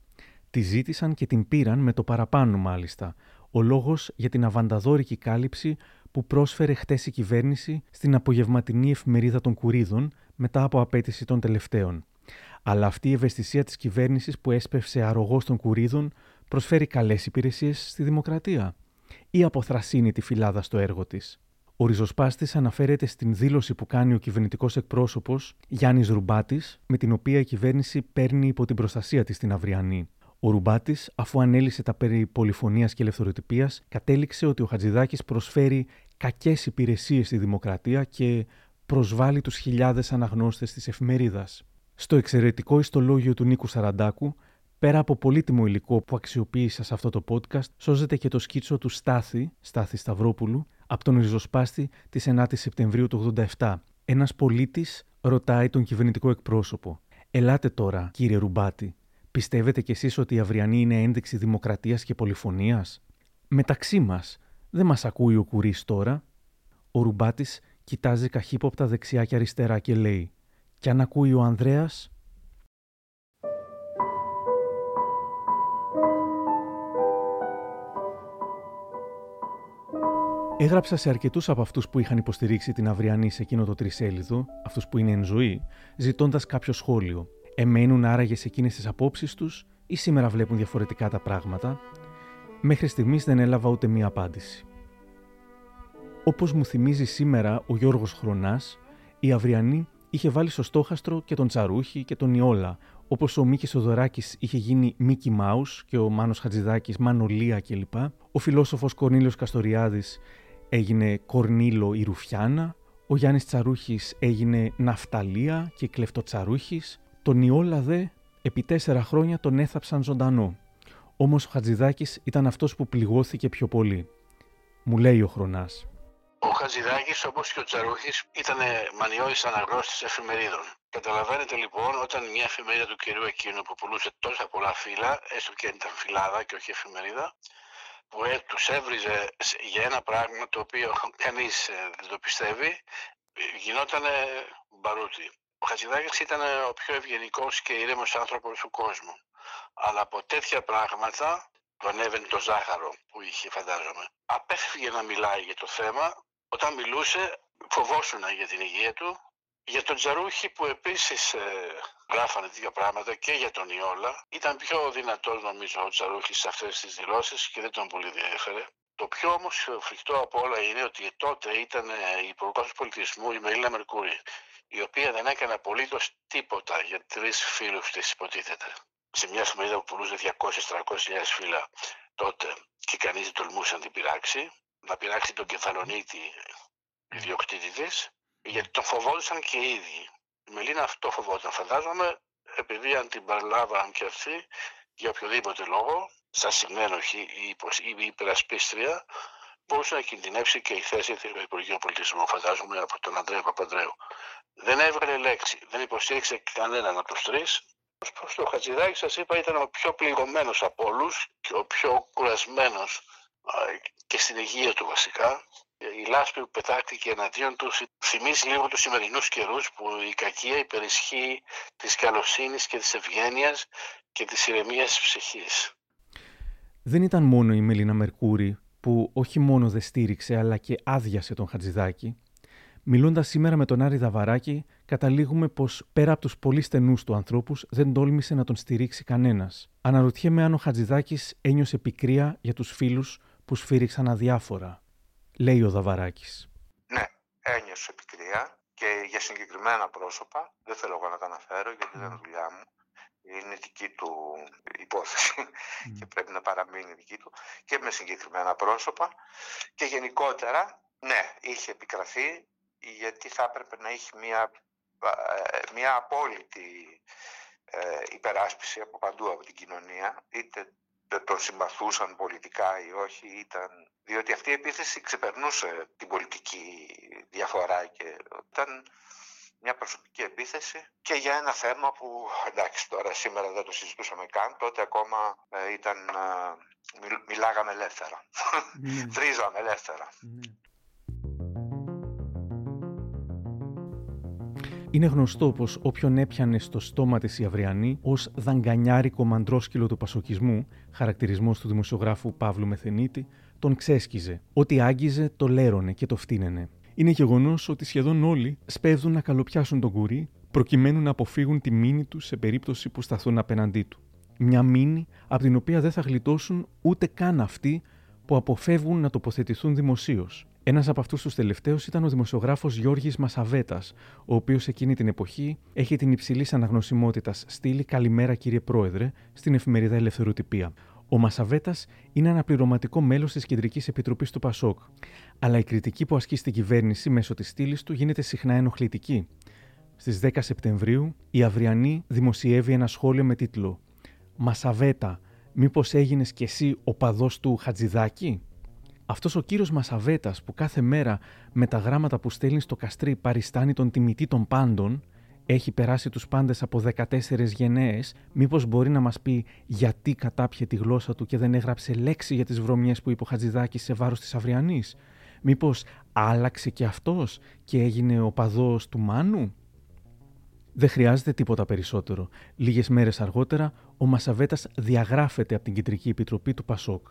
Τη ζήτησαν και την πήραν με το παραπάνω μάλιστα. Ο λόγος για την αβανταδόρικη κάλυψη που πρόσφερε χτες η κυβέρνηση στην απογευματινή εφημερίδα των Κουρίδων μετά από απέτηση των τελευταίων. Αλλά αυτή η ευαισθησία της κυβέρνησης που έσπευσε αρρωγός των Κουρίδων προσφέρει καλές υπηρεσίες στη δημοκρατία ή αποθρασύνει τη φυλάδα στο έργο της. Ο ριζοσπάστης αναφέρεται στην δήλωση που κάνει ο κυβερνητικός εκπρόσωπος Γιάννης Ρουμπάτης, με την οποία η κυβέρνηση παίρνει υπό την προστασία της την αυριανή. Ο Ρουμπάτης, αφού ανέλησε τα περί πολυφωνίας και ελευθεροτυπίας, κατέληξε ότι ο Χατζηδάκης προσφέρει κακές υπηρεσίες στη δημοκρατία και προσβάλλει τους χιλιάδες αναγνώστες της εφημερίδας. Στο εξαιρετικό ιστολόγιο του Νίκου Σαραντάκου, πέρα από πολύτιμο υλικό που αξιοποίησα σε αυτό το podcast, σώζεται και το σκίτσο του Στάθη, Στάθη Σταυρόπουλου, από τον ριζοσπάστη της 9ης Σεπτεμβρίου του 87. Ένας πολίτης ρωτάει τον κυβερνητικό εκπρόσωπο. Ελάτε τώρα, κύριε Ρουμπάτη, πιστεύετε κι εσείς ότι η αυριανή είναι ένδειξη δημοκρατίας και πολυφωνίας; Μεταξύ μας, δεν μας ακούει ο κουρί τώρα. Ο Ρουμπάτης κοιτάζει καχύποπτα δεξιά και αριστερά και λέει: Κι αν ακούει ο Ανδρέας, Έγραψα σε αρκετούς από αυτούς που είχαν υποστηρίξει την αυριανή σε εκείνο το τρισέλιδο, αυτούς που είναι εν ζωή, ζητώντας κάποιο σχόλιο. Εμένουν άραγες σε εκείνες τις απόψεις τους ή σήμερα βλέπουν διαφορετικά τα πράγματα; Μέχρι στιγμής δεν έλαβα ούτε μία απάντηση. Όπως μου θυμίζει σήμερα ο Γιώργος Χρονάς, η αυριανή είχε βάλει στο στόχαστρο και τον Τσαρούχη και τον Ιόλα, όπως ο Μίκης Οδωράκης είχε γίνει Μίκη Μάους και ο Μάνος Χατζηδάκης Μανολία κλπ. Ο φιλόσοφος Κορνίλιος Καστοριάδης έγινε Κορνίλο η Ρουφιάνα, ο Γιάννης Τσαρούχης έγινε Ναυταλία και Κλεφτοτσαρούχης, τον Ιόλα δε επί τέσσερα χρόνια τον έθαψαν ζωντανό. Όμως ο Χατζηδάκης ήταν αυτός που πληγώθηκε πιο πολύ. Μου λέει ο Χρονάς. Ο Χατζηδάκης όπως και ο Τσαρούχης ήταν μανιώδης αναγνώστης εφημερίδων. Καταλαβαίνετε λοιπόν όταν μια εφημερίδα του κυρίου εκείνου που πουλούσε τόσα πολλά φύλλα, έστω και ήταν φυλάδα και όχι εφημερίδα, που ε, τους έβριζε για ένα πράγμα το οποίο κανείς ε, δεν το πιστεύει, γινόταν μπαρούτι. Ο Χατζηδάκης ήταν ο πιο ευγενικός και ήρεμος άνθρωπος του κόσμου. Αλλά από τέτοια πράγματα του ανέβαινε το ζάχαρο που είχε φαντάζομαι. Απέφυγε να μιλάει για το θέμα. Όταν μιλούσε φοβόσουν για την υγεία του για τον Τζαρούχη που επίσης ε, γράφανε τέτοια πράγματα και για τον Ιόλα ήταν πιο δυνατός νομίζω ο Τζαρούχης σε αυτές τις δηλώσεις και δεν τον πολύ διέφερε. Το πιο όμως φρικτό από όλα είναι ότι τότε ήταν ε, η υπουργός του πολιτισμού η Μελίνα Μερκούρη η οποία δεν έκανε απολύτως τίποτα για τρεις φίλους της υποτίθεται. Σε μια εφημερίδα που πουλούσε 200-300 χιλιάδες φύλλα τότε και κανείς δεν τολμούσε να την πειράξει, να πειράξει τον κεφαλονίτη ιδιοκτήτη της γιατί το φοβόντουσαν και οι ίδιοι. Η Μελίνα αυτό φοβόταν, φαντάζομαι, επειδή αν την παραλάβαν και αυτοί, για οποιοδήποτε λόγο, σαν συνένοχη ή υπερασπίστρια, μπορούσε να κινδυνεύσει και η θέση του Υπουργείου Πολιτισμού, φαντάζομαι, από τον Ανδρέα Παπανδρέου. Δεν έβγαλε λέξη, δεν υποστήριξε κανέναν από τους τρεις. Προς το Χατζηδάκη, σας είπα, ήταν ο πιο πληγωμένος από όλους και ο πιο κουρασμένος και στην υγεία του βασικά η λάσπη που πετάχτηκε εναντίον τους θυμίζει λίγο τους σημερινούς καιρούς που η κακία υπερισχύει της καλοσύνης και της ευγένειας και της ηρεμίας της ψυχής. Δεν ήταν μόνο η Μελίνα Μερκούρη που όχι μόνο δεν στήριξε αλλά και άδειασε τον Χατζηδάκη. Μιλώντας σήμερα με τον Άρη Δαβαράκη, καταλήγουμε πως πέρα από τους πολύ στενούς του ανθρώπους δεν τόλμησε να τον στηρίξει κανένας. Αναρωτιέμαι αν ο Χατζηδάκης ένιωσε πικρία για τους φίλους που σφύριξαν αδιάφορα λέει ο Δαβαράκης. Ναι, ένιωσε πικρία και για συγκεκριμένα πρόσωπα, δεν θέλω εγώ να τα αναφέρω γιατί δεν είναι δουλειά μου, είναι δική του υπόθεση και πρέπει να παραμείνει δική του και με συγκεκριμένα πρόσωπα. Και γενικότερα, ναι, είχε επικραθεί γιατί θα έπρεπε να έχει μια μια απόλυτη υπεράσπιση από παντού από την κοινωνία, είτε τον συμπαθούσαν πολιτικά ή όχι, ήταν... διότι αυτή η επίθεση ξεπερνούσε την πολιτική διαφορά και ήταν μια προσωπική επίθεση και για ένα θέμα που εντάξει τώρα σήμερα δεν το συζητούσαμε καν, τότε ακόμα ε, ήταν, ε, μιλάγαμε ελεύθερα, ναι. βρίζαμε ελεύθερα. Είναι γνωστό πως όποιον έπιανε στο στόμα της η Αυριανή ως δαγκανιάρικο μαντρόσκυλο του πασοκισμού, χαρακτηρισμός του δημοσιογράφου Παύλου Μεθενίτη, τον ξέσκιζε. Ό,τι άγγιζε το λέρωνε και το φτύνενε. Είναι γεγονός ότι σχεδόν όλοι σπέβδουν να καλοπιάσουν τον κουρί προκειμένου να αποφύγουν τη μήνυ του σε περίπτωση που σταθούν απέναντί του. Μια μήνυ από την οποία δεν θα γλιτώσουν ούτε καν αυτοί που αποφεύγουν να τοποθετηθούν δημοσίως. Ένας από αυτούς τους τελευταίους ήταν ο δημοσιογράφος Γιώργης Μασαβέτας, ο οποίος εκείνη την εποχή έχει την υψηλή αναγνωσιμότητας στήλη Καλημέρα κύριε Πρόεδρε στην εφημερίδα Ελευθεροτυπία. Ο Μασαβέτας είναι αναπληρωματικό μέλος της Κεντρικής Επιτροπής του Πασόκ. Αλλά η κριτική που ασκεί στην κυβέρνηση μέσω της στήλης του γίνεται συχνά ενοχλητική. Στις 10 Σεπτεμβρίου, η Αυριανή δημοσιεύει ένα σχόλιο με τίτλο Μασαβέτα, μήπως έγινες κι εσύ ο παδός του Χατζηδάκη; Αυτός ο κύριος Μασαβέτας που κάθε μέρα με τα γράμματα που στέλνει στο καστρί παριστάνει τον τιμητή των πάντων, έχει περάσει τους πάντες από 14 γενναίες, μήπως μπορεί να μας πει γιατί κατάπιε τη γλώσσα του και δεν έγραψε λέξη για τις βρωμιές που είπε ο Χατζηδάκης σε βάρος της Αυριανής; Μήπως άλλαξε και αυτός και έγινε ο παδός του Μάνου; Δεν χρειάζεται τίποτα περισσότερο. Λίγες μέρες αργότερα, ο Μασαβέτας διαγράφεται από την Κεντρική Επιτροπή του Πασόκ.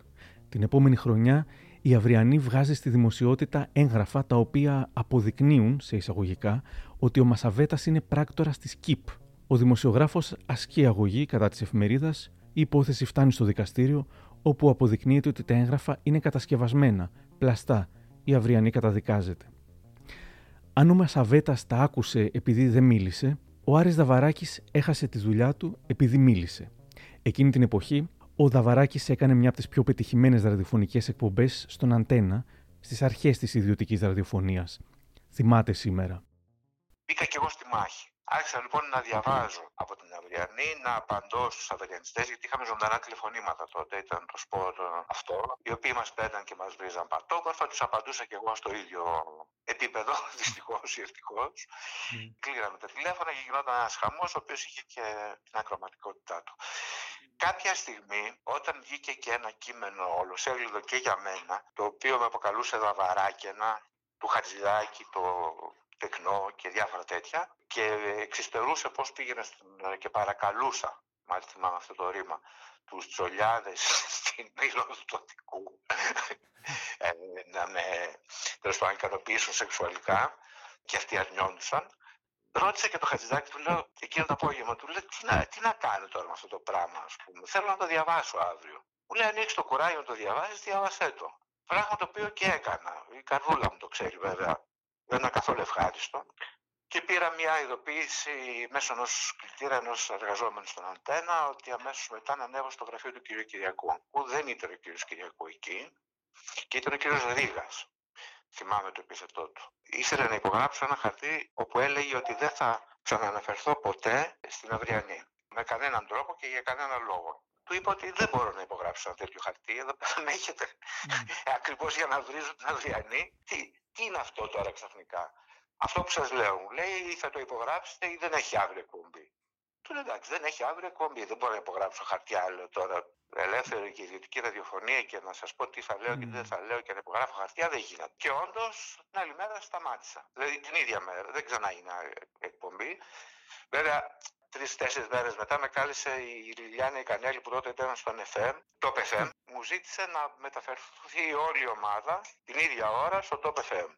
Την επόμενη χρονιά η Αυριανή βγάζει στη δημοσιότητα έγγραφα τα οποία αποδεικνύουν, σε εισαγωγικά, ότι ο Μασαβέτας είναι πράκτορα της ΚΙΠ. Ο δημοσιογράφος ασκεί αγωγή κατά της εφημερίδας, η υπόθεση φτάνει στο δικαστήριο, όπου αποδεικνύεται ότι τα έγγραφα είναι κατασκευασμένα, πλαστά. Η Αυριανή καταδικάζεται. Αν ο Μασαβέτας τα άκουσε επειδή δεν μίλησε, ο Άρης Δαβαράκης έχασε τη δουλειά του επειδή μίλησε. Εκείνη την εποχή, ο Δαβαράκης έκανε μια από τις πιο πετυχημένες ραδιοφωνικές εκπομπές στον Αντένα στις αρχές της ιδιωτικής ραδιοφωνίας. Θυμάται σήμερα. Μπήκα κι εγώ στη μάχη. Άρχισα λοιπόν να διαβάζω από την Αυριανή, να απαντώ στους Αυριανιστές, γιατί είχαμε ζωντανά τηλεφωνήματα τότε, ήταν το σπορ αυτό, οι οποίοι μας παίρναν και μας βρίζαν πατόκορφα, τους απαντούσα κι εγώ στο ίδιο επίπεδο, δυστυχώς ή ευτυχώς. Mm. Κλείναμε τα τηλέφωνα και γινόταν ένας χαμός, ο οποίος είχε και την ακροματικότητά του. Κάποια στιγμή, όταν βγήκε και ένα κείμενο ολοσέλιδο και για μένα, το οποίο με αποκαλούσε δαβαράκαινα, του Χατζηδάκη, το τεκνό και διάφορα τέτοια και εξιστερούσε πώς πήγαινε και παρακαλούσα, μάλιστα θυμάμαι αυτό το ρήμα, τους τσολιάδες στην ήλο του Τωτικού ε, να με τέλος πάντων ικανοποιήσουν σεξουαλικά και αυτοί αρνιόντουσαν. Ρώτησα και το Χατζηδάκη, του λέω εκείνο το απόγευμα, του λέω τι να, τι να κάνω τώρα με αυτό το πράγμα, ας πούμε. Θέλω να το διαβάσω αύριο. Μου λέει ανοίξει το κουράγιο να το διαβάζει, διάβασέ το. Πράγμα το οποίο και έκανα. Η καρδούλα μου το ξέρει βέβαια δεν ήταν καθόλου ευχάριστο. Και πήρα μια ειδοποίηση μέσω ενό κλητήρα ενός εργαζόμενου στον Αντένα ότι αμέσως μετά να ανέβω στο γραφείο του κ. Κυριακού. Που δεν ήταν ο κ. Κυριακού εκεί και ήταν ο κ. Ρίγα. Θυμάμαι το επίθετό του. Ήθελε να υπογράψω ένα χαρτί όπου έλεγε ότι δεν θα ξαναναφερθώ ποτέ στην Αυριανή. Με κανέναν τρόπο και για κανέναν λόγο. Του είπα ότι δεν μπορώ να υπογράψω ένα τέτοιο χαρτί. Εδώ πέρα έχετε. Mm. Ακριβώς για να βρίζω την Αυριανή. Τι, τι είναι αυτό τώρα ξαφνικά; Αυτό που σας λέω μου λέει ή θα το υπογράψετε ή δεν έχει αύριο εκπομπή. Του λέω εντάξει δεν έχει αύριο εκπομπή, δεν μπορώ να υπογράψω χαρτιά άλλο τώρα ελεύθερη και ιδιωτική ραδιοφωνία και να σας πω τι θα λέω και τι δεν θα λέω και να υπογράφω χαρτιά δεν γίνεται. Και όντως την άλλη μέρα σταμάτησα. Δηλαδή την ίδια μέρα, δεν ξανά είναι εκπομπή. Βέβαια τρει-τέσσερι μέρες μετά με κάλεσε η Λιλιάνη Κανέλη που τότε ήταν στον FM, το FM. Μου ζήτησε να μεταφερθεί όλη η ομάδα την ίδια ώρα στο το FM.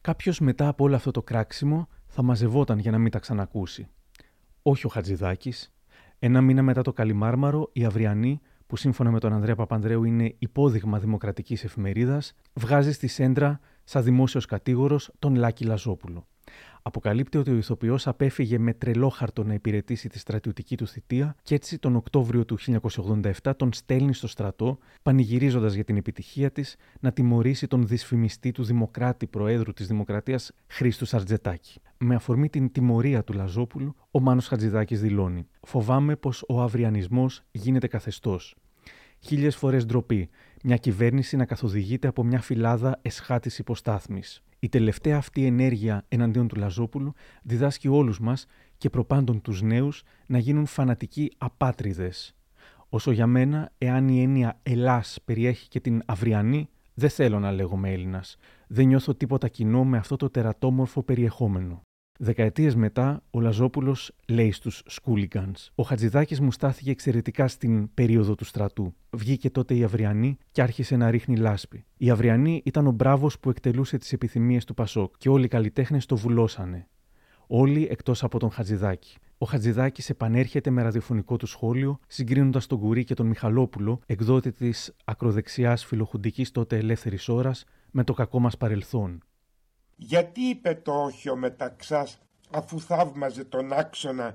Κάποιος μετά από όλο αυτό το κράξιμο θα μαζευόταν για να μην τα ξανακούσει. Όχι ο Χατζηδάκης. Ένα μήνα μετά το Καλιμάρμαρο, η Αυριανή, που σύμφωνα με τον Ανδρέα Παπανδρέου είναι υπόδειγμα δημοκρατικής εφημερίδας, βγάζει στη σέντρα σαν δημόσιος κατήγορος τον Λάκη Λαζόπουλο. Αποκαλύπτει ότι ο ηθοποιός απέφυγε με τρελόχαρτο να υπηρετήσει τη στρατιωτική του θητεία και έτσι τον Οκτώβριο του 1987 τον στέλνει στο στρατό, πανηγυρίζοντας για την επιτυχία της να τιμωρήσει τον δυσφημιστή του Δημοκράτη Προέδρου της Δημοκρατίας Χρήστου Σαρτζετάκη. Με αφορμή την τιμωρία του Λαζόπουλου, ο Μάνος Χατζηδάκης δηλώνει: Φοβάμαι πως ο αυριανισμός γίνεται καθεστώς. Χίλιες φορές ντροπή. Μια κυβέρνηση να καθοδηγείται από μια φυλάδα εσχάτης υποστάθμης. Η τελευταία αυτή ενέργεια εναντίον του Λαζόπουλου διδάσκει όλους μας και προπάντων τους νέους να γίνουν φανατικοί απάτριδες. Όσο για μένα, εάν η έννοια Ελλάς περιέχει και την αυριανή, δεν θέλω να λέγομαι Έλληνας. Δεν νιώθω τίποτα κοινό με αυτό το τερατόμορφο περιεχόμενο. Δεκαετίες μετά, ο Λαζόπουλος λέει στους Σκούλιγκανς: Ο Χατζηδάκης μου στάθηκε εξαιρετικά στην περίοδο του στρατού. Βγήκε τότε η Αυριανή και άρχισε να ρίχνει λάσπη. Η Αυριανή ήταν ο μπράβος που εκτελούσε τις επιθυμίες του Πασόκ και όλοι οι καλλιτέχνες το βουλώσανε. Όλοι εκτός από τον Χατζηδάκη. Ο Χατζηδάκης επανέρχεται με ραδιοφωνικό του σχόλιο, συγκρίνοντας τον Κουρί και τον Μιχαλόπουλο, εκδότη της ακροδεξιάς φιλοχουντικής τότε ελεύθερης ώρας, με το κακό μας παρελθόν. Γιατί είπε το όχι ο Μεταξάς αφού θαύμαζε τον άξονα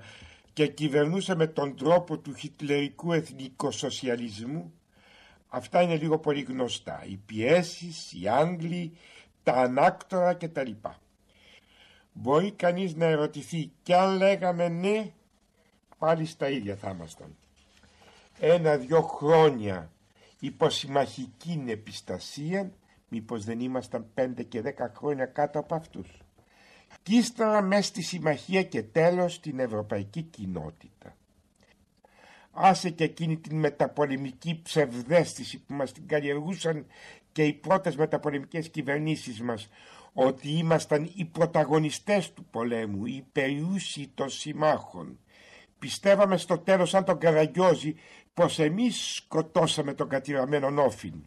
και κυβερνούσε με τον τρόπο του χιτλερικού εθνικοσοσιαλισμού; Αυτά είναι λίγο πολύ γνωστά. Οι πιέσεις, οι Άγγλοι, τα ανάκτορα κτλ. Μπορεί κανείς να ερωτηθεί κι αν λέγαμε ναι, πάλι στα ίδια θα ήμασταν. Ένα-δυο χρόνια υποσυμμαχική επιστασία Μήπως δεν ήμασταν πέντε και δέκα χρόνια κάτω από αυτούς. Κι ύστερα μέσα στη συμμαχία και τέλος στην ευρωπαϊκή κοινότητα. Άσε και εκείνη την μεταπολεμική ψευδέστηση που μας την καλλιεργούσαν και οι πρώτες μεταπολεμικές κυβερνήσεις μας ότι ήμασταν οι πρωταγωνιστές του πολέμου, οι περιούσιοι των συμμάχων. Πιστεύαμε στο τέλος σαν τον Καραγκιόζη πως εμείς σκοτώσαμε τον κατηραμένο Νόφιν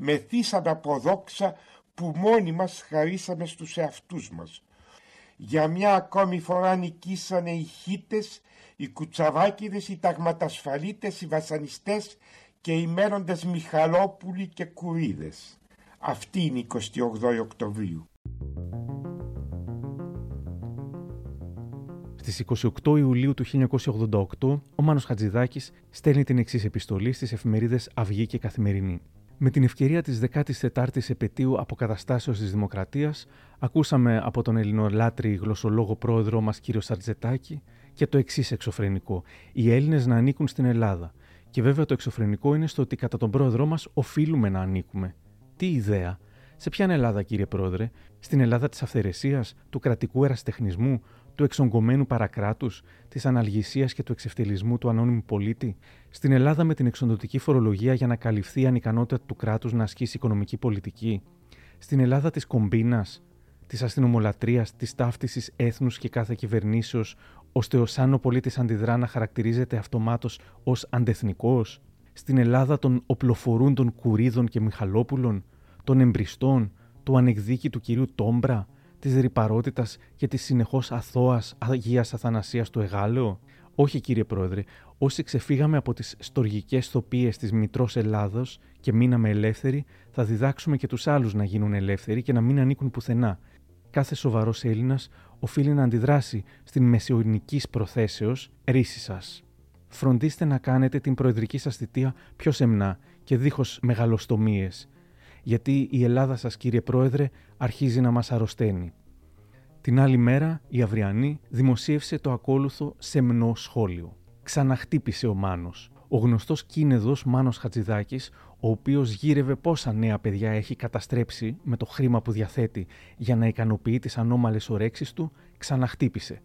μεθύσαμε από δόξα που μόνοι μας χαρίσαμε στους εαυτούς μας. Για μια ακόμη φορά νικήσανε οι χίτες, οι κουτσαβάκιδες, οι ταγματασφαλίτες, οι βασανιστές και οι μένοντες Μιχαλόπουλοι και Κουρίδες. Αυτή είναι η 28 Οκτωβρίου. Στις 28 Ιουλίου του 1988, ο Μάνος Χατζηδάκης στέλνει την εξής επιστολή στις εφημερίδες Αυγή και Καθημερινή. Με την ευκαιρία της 14ης επαιτίου αποκαταστάσεως της Δημοκρατίας, ακούσαμε από τον ελληνολάτρη γλωσσολόγο πρόεδρό μας κύριο Σαρτζετάκη και το εξής εξωφρενικό. Οι Έλληνες να ανήκουν στην Ελλάδα. Και βέβαια το εξωφρενικό είναι στο ότι κατά τον πρόεδρό μας οφείλουμε να ανήκουμε. Τι ιδέα. Σε ποια Ελλάδα, κύριε Πρόεδρε, στην Ελλάδα της αυθαιρεσίας, του κρατικού εραστεχνισμού, του εξογκωμένου παρακράτους, της αναλγησίας και του εξευτελισμού του ανώνυμου πολίτη, στην Ελλάδα με την εξοντοτική φορολογία για να καλυφθεί η ανικανότητα του κράτους να ασκήσει οικονομική πολιτική, στην Ελλάδα της κομπίνας, της αστυνομολατρεία, της ταύτισης έθνους και κάθε κυβερνήσεως, ώστε ο Σάνο πολίτης αντιδρά να χαρακτηρίζεται αυτομάτως ως αντεθνικός, στην Ελλάδα των οπλοφορούντων Κουρίδων και Μιχαλόπουλων, των εμπριστών, του ανεκδίκητου κυρίου Τόμπρα, της ρηπαρότητας και της συνεχώς αθώας Αγίας Αθανασίας του Εγάλεο; Όχι, κύριε Πρόεδρε, όσοι ξεφύγαμε από τις στοργικές θοπίες της Μητρός Ελλάδος και μείναμε ελεύθεροι, θα διδάξουμε και τους άλλους να γίνουν ελεύθεροι και να μην ανήκουν πουθενά. Κάθε σοβαρός Έλληνας οφείλει να αντιδράσει στην μεσαιωνικής προθέσεως ρίση σας. Φροντίστε να κάνετε την προεδρική σας θητεία πιο σεμνά και δίχως μεγαλοστομίες γιατί η Ελλάδα σας κύριε Πρόεδρε αρχίζει να μας αρρωσταίνει. Την άλλη μέρα η Αυριανή δημοσίευσε το ακόλουθο σεμνό σχόλιο. Ξαναχτύπησε ο Μάνος. Ο γνωστός κίνεδος Μάνος Χατζηδάκης, ο οποίος γύρευε πόσα νέα παιδιά έχει καταστρέψει με το χρήμα που διαθέτει για να ικανοποιεί τις ανώμαλες ορέξεις του, ξαναχτύπησε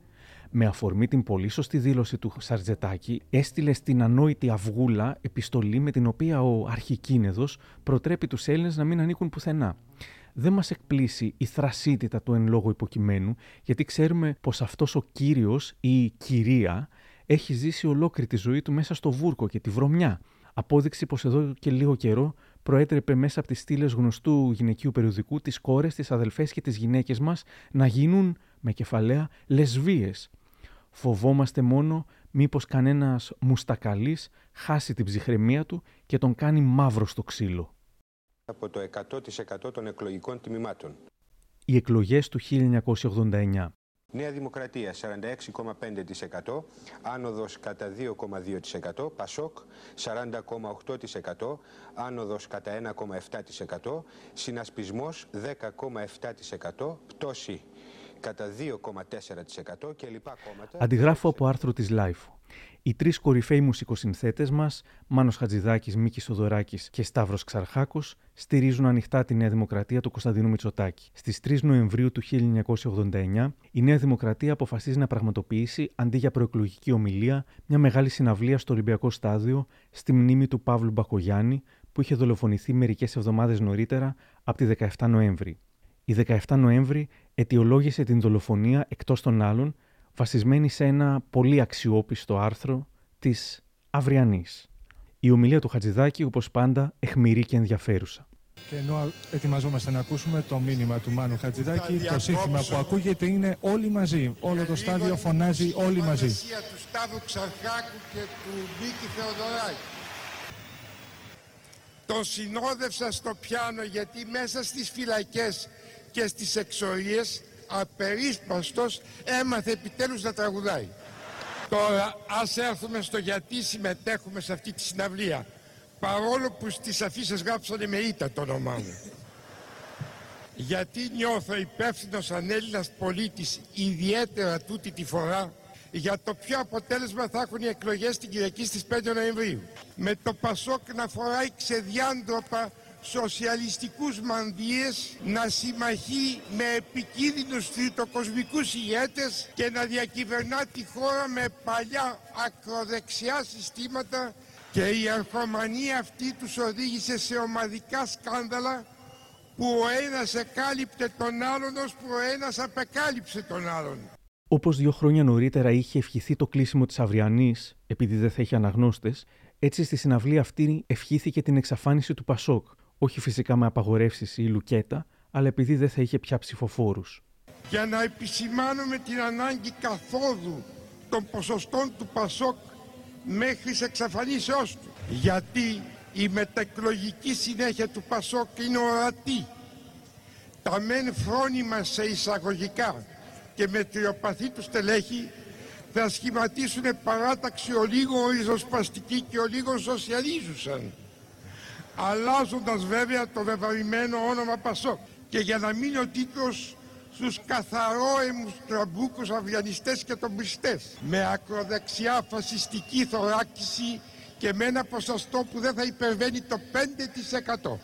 με αφορμή την πολύ σωστή δήλωση του Σαρτζετάκη, έστειλε στην ανόητη Αυγούλα επιστολή με την οποία ο αρχικίνεδος προτρέπει τους Έλληνες να μην ανήκουν πουθενά. Δεν μας εκπλήσει η θρασίτητα του εν λόγω υποκειμένου, γιατί ξέρουμε πως αυτός ο κύριος ή η κυρία έχει ζήσει ολόκληρη τη ζωή του μέσα στο βούρκο και τη βρωμιά. Απόδειξη πως εδώ και λίγο καιρό προέτρεπε μέσα από τις στήλες γνωστού γυναικείου περιοδικού τις κόρες, τις αδελφές και τις γυναίκες μας να γίνουν με κεφαλαία λεσβίες. Φοβόμαστε μόνο μήπως κανένας μουστακαλής χάσει την ψυχραιμία του και τον κάνει μαύρο στο ξύλο. Από το 100% των εκλογικών τιμημάτων. Οι εκλογές του 1989. Νέα Δημοκρατία 46,5%, άνοδος κατά 2,2%, Πασόκ 40,8%, άνοδος κατά 1,7%, Συνασπισμός 10,7%, πτώση κατά 2,4% και λοιπά κόμματα... Αντιγράφω από άρθρο της Life. Οι τρεις κορυφαίοι μουσικοσυνθέτες μας, Μάνος Χατζηδάκης, Μίκης Σοδωράκη και Σταύρος Ξαρχάκος, στηρίζουν ανοιχτά τη Νέα Δημοκρατία του Κωνσταντίνου Μητσοτάκη. Στις 3 Νοεμβρίου του 1989, η Νέα Δημοκρατία αποφασίζει να πραγματοποιήσει, αντί για προεκλογική ομιλία, μια μεγάλη συναυλία στο Ολυμπιακό Στάδιο στη μνήμη του Παύλου Μπακογιάννη, που είχε δολοφονηθεί μερικές εβδομάδες νωρίτερα από τη 17 Νοέμβρη. Η 17 Νοέμβρη αιτιολόγησε την δολοφονία εκτός των άλλων βασισμένη σε ένα πολύ αξιόπιστο άρθρο της Αυριανής. Η ομιλία του Χατζηδάκη, όπως πάντα, εχμηρή και ενδιαφέρουσα. Και ενώ ετοιμαζόμαστε να ακούσουμε το μήνυμα του Μάνου Χατζηδάκη, το σύνθημα που ακούγεται είναι όλοι μαζί. Όλο το στάδιο φωνάζει όλοι μαζί. του Σταύρου Ξαρχάκου και του Μίκη Θεοδωράκη. Τον συνόδευσα στο πιάνο γιατί μέσα στις φυλακές και στις εξορίες απερίσπαστος έμαθε επιτέλους να τραγουδάει. Τώρα ας έρθουμε στο γιατί συμμετέχουμε σε αυτή τη συναυλία. Παρόλο που στις αφήσεις γράψανε με ήττα το όνομά μου. Γιατί νιώθω υπεύθυνος σαν Έλληνας πολίτης ιδιαίτερα τούτη τη φορά για το ποιο αποτέλεσμα θα έχουν οι εκλογές την Κυριακή στις 5 Νοεμβρίου. Με το Πασόκ να φοράει ξεδιάντροπα σοσιαλιστικούς μανδύες να συμμαχεί με επικίνδυνους τριτοκοσμικούς ηγέτες και να διακυβερνά τη χώρα με παλιά ακροδεξιά συστήματα και η αρχομανία αυτή τους οδήγησε σε ομαδικά σκάνδαλα που ο ένας εκάλυπτε τον άλλον ως που ο ένας απεκάλυψε τον άλλον. Όπως δύο χρόνια νωρίτερα είχε ευχηθεί το κλείσιμο της Αυριανής, επειδή δεν θα είχε αναγνώστες, έτσι στη συναυλία αυτή ευχήθηκε την εξαφάνιση του Πασόκ, όχι φυσικά με απαγορεύσεις ή λουκέτα, αλλά επειδή δεν θα είχε πια ψηφοφόρους. Για να επισημάνουμε την ανάγκη καθόδου των ποσοστών του Πασόκ μέχρι εξαφανίσεώς του. Γιατί η μετακλογική συνέχεια του Πασόκ είναι ορατή. Τα μεν φρόνιμα σε εισαγωγικά και μετριοπαθή τους στελέχη θα σχηματίσουν παράταξη ολίγον ριζοσπαστική και ολίγον σοσιαλίζουσαν αλλάζοντας βέβαια το βεβαρημένο όνομα Πασόκ. Και για να μείνει ο τίτλος στους καθαρόαιμους τραμπούκους αυριανιστές και τομπριστές με ακροδεξιά φασιστική θωράκιση και με ένα ποσοστό που δεν θα υπερβαίνει το 5%.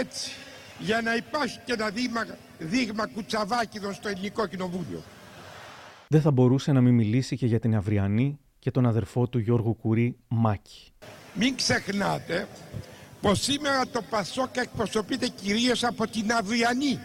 Έτσι, για να υπάρχει και ένα δείγμα, δείγμα κουτσαβάκιδων στο ελληνικό κοινοβούλιο. Δεν θα μπορούσε να μην μιλήσει και για την Αυριανή και τον αδερφό του Γιώργου Κουρί Μάκη. Μην ξεχνάτε πως σήμερα το Πασόκ εκπροσωπείται κυρίως από την Αυριανή.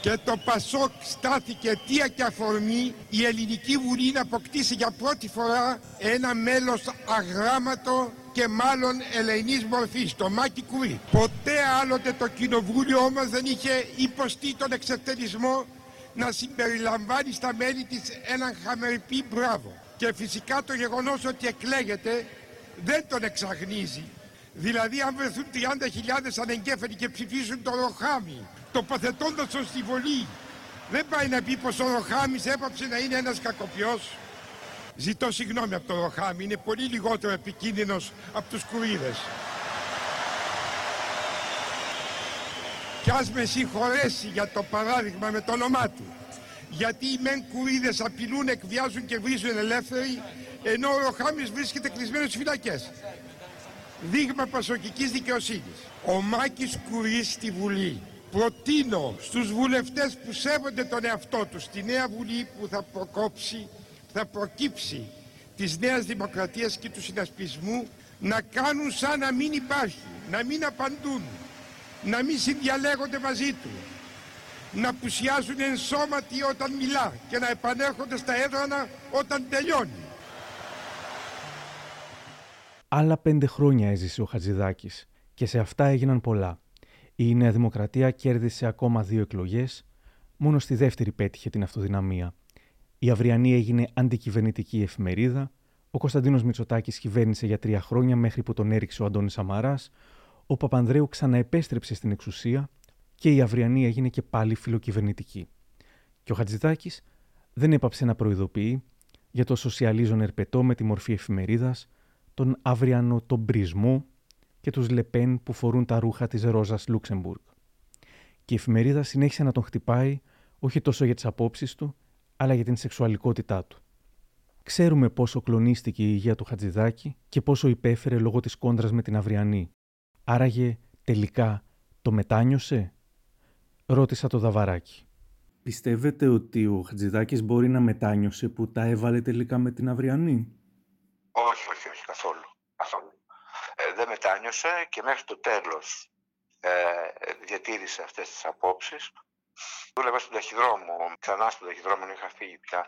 Και το Πασόκ στάθηκε αιτία και αφορμή η Ελληνική Βουλή να αποκτήσει για πρώτη φορά ένα μέλος αγράμματο και μάλλον ελεηνής μορφής, το Μάκη Κουρί. Ποτέ άλλοτε το Κοινοβούλιο όμως δεν είχε υποστεί τον εξευτελισμό να συμπεριλαμβάνει στα μέλη της έναν χαμερπή μπράβο. Και φυσικά το γεγονός ότι εκλέγεται δεν τον εξαγνίζει. Δηλαδή αν βρεθούν 30.000 ανεγκέφαλοι και ψηφίσουν τον Ροχάμι, τοποθετώντας τον στη Βολή, δεν πάει να πει πως ο Ροχάμις έπαψε να είναι ένας κακοποιός. Ζητώ συγγνώμη από τον Ροχάμι, είναι πολύ λιγότερο επικίνδυνος από τους κουρίδες. Κι ας με συγχωρέσει για το παράδειγμα με το όνομά του γιατί οι μεν κουρίδες απειλούν, εκβιάζουν και βρίζουν ελεύθεροι, ενώ ο Ροχάμις βρίσκεται κλεισμένος στις φυλακές. Δείγμα πασοκικής δικαιοσύνης. Ο Μάκης Κουρής στη Βουλή. Προτείνω στους βουλευτές που σέβονται τον εαυτό τους, στη νέα Βουλή που θα προκόψει, θα προκύψει της Νέας Δημοκρατίας και του συνασπισμού, να κάνουν σαν να μην υπάρχει, να μην απαντούν, να μην συνδιαλέγονται μαζί του, να πουσιάζουν ενσώματοι όταν μιλά και να επανέρχονται στα έδρανα όταν τελειώνει. Άλλα πέντε χρόνια έζησε ο Χατζηδάκης και σε αυτά έγιναν πολλά. Η Νέα Δημοκρατία κέρδισε ακόμα δύο εκλογές, μόνο στη δεύτερη πέτυχε την αυτοδυναμία. Η Αυριανή έγινε αντικυβερνητική εφημερίδα, ο Κωνσταντίνος Μητσοτάκης κυβέρνησε για τρία χρόνια μέχρι που τον έριξε ο Αντώνης Σαμαράς, ο Παπανδρέου ξαναεπέστρεψε στην εξουσία και η αυριανή έγινε και πάλι φιλοκυβερνητική. Και ο Χατζηδάκης δεν έπαψε να προειδοποιεί για το σοσιαλίζον ερπετό με τη μορφή εφημερίδας, τον αυριανό τον πρισμό και τους Λεπέν που φορούν τα ρούχα της Ρόζας Λούξεμπουργκ. Και η εφημερίδα συνέχισε να τον χτυπάει όχι τόσο για τις απόψεις του, αλλά για την σεξουαλικότητά του. Ξέρουμε πόσο κλονίστηκε η υγεία του Χατζηδάκη και πόσο υπέφερε λόγω της κόντρας με την Αυριανή. Άραγε τελικά το μετάνιωσε; Ρώτησα το Δαβαράκι. Πιστεύετε ότι ο Χατζηδάκης μπορεί να μετάνιωσε που τα έβαλε τελικά με την Αυριανή; Όχι, όχι, όχι, καθόλου. καθόλου. Ε, δεν μετάνιωσε και μέχρι το τέλος ε, διατήρησε αυτές τις απόψεις Δούλευα στον ταχυδρόμο, ξανά στον ταχυδρόμο, είχα φύγει πια.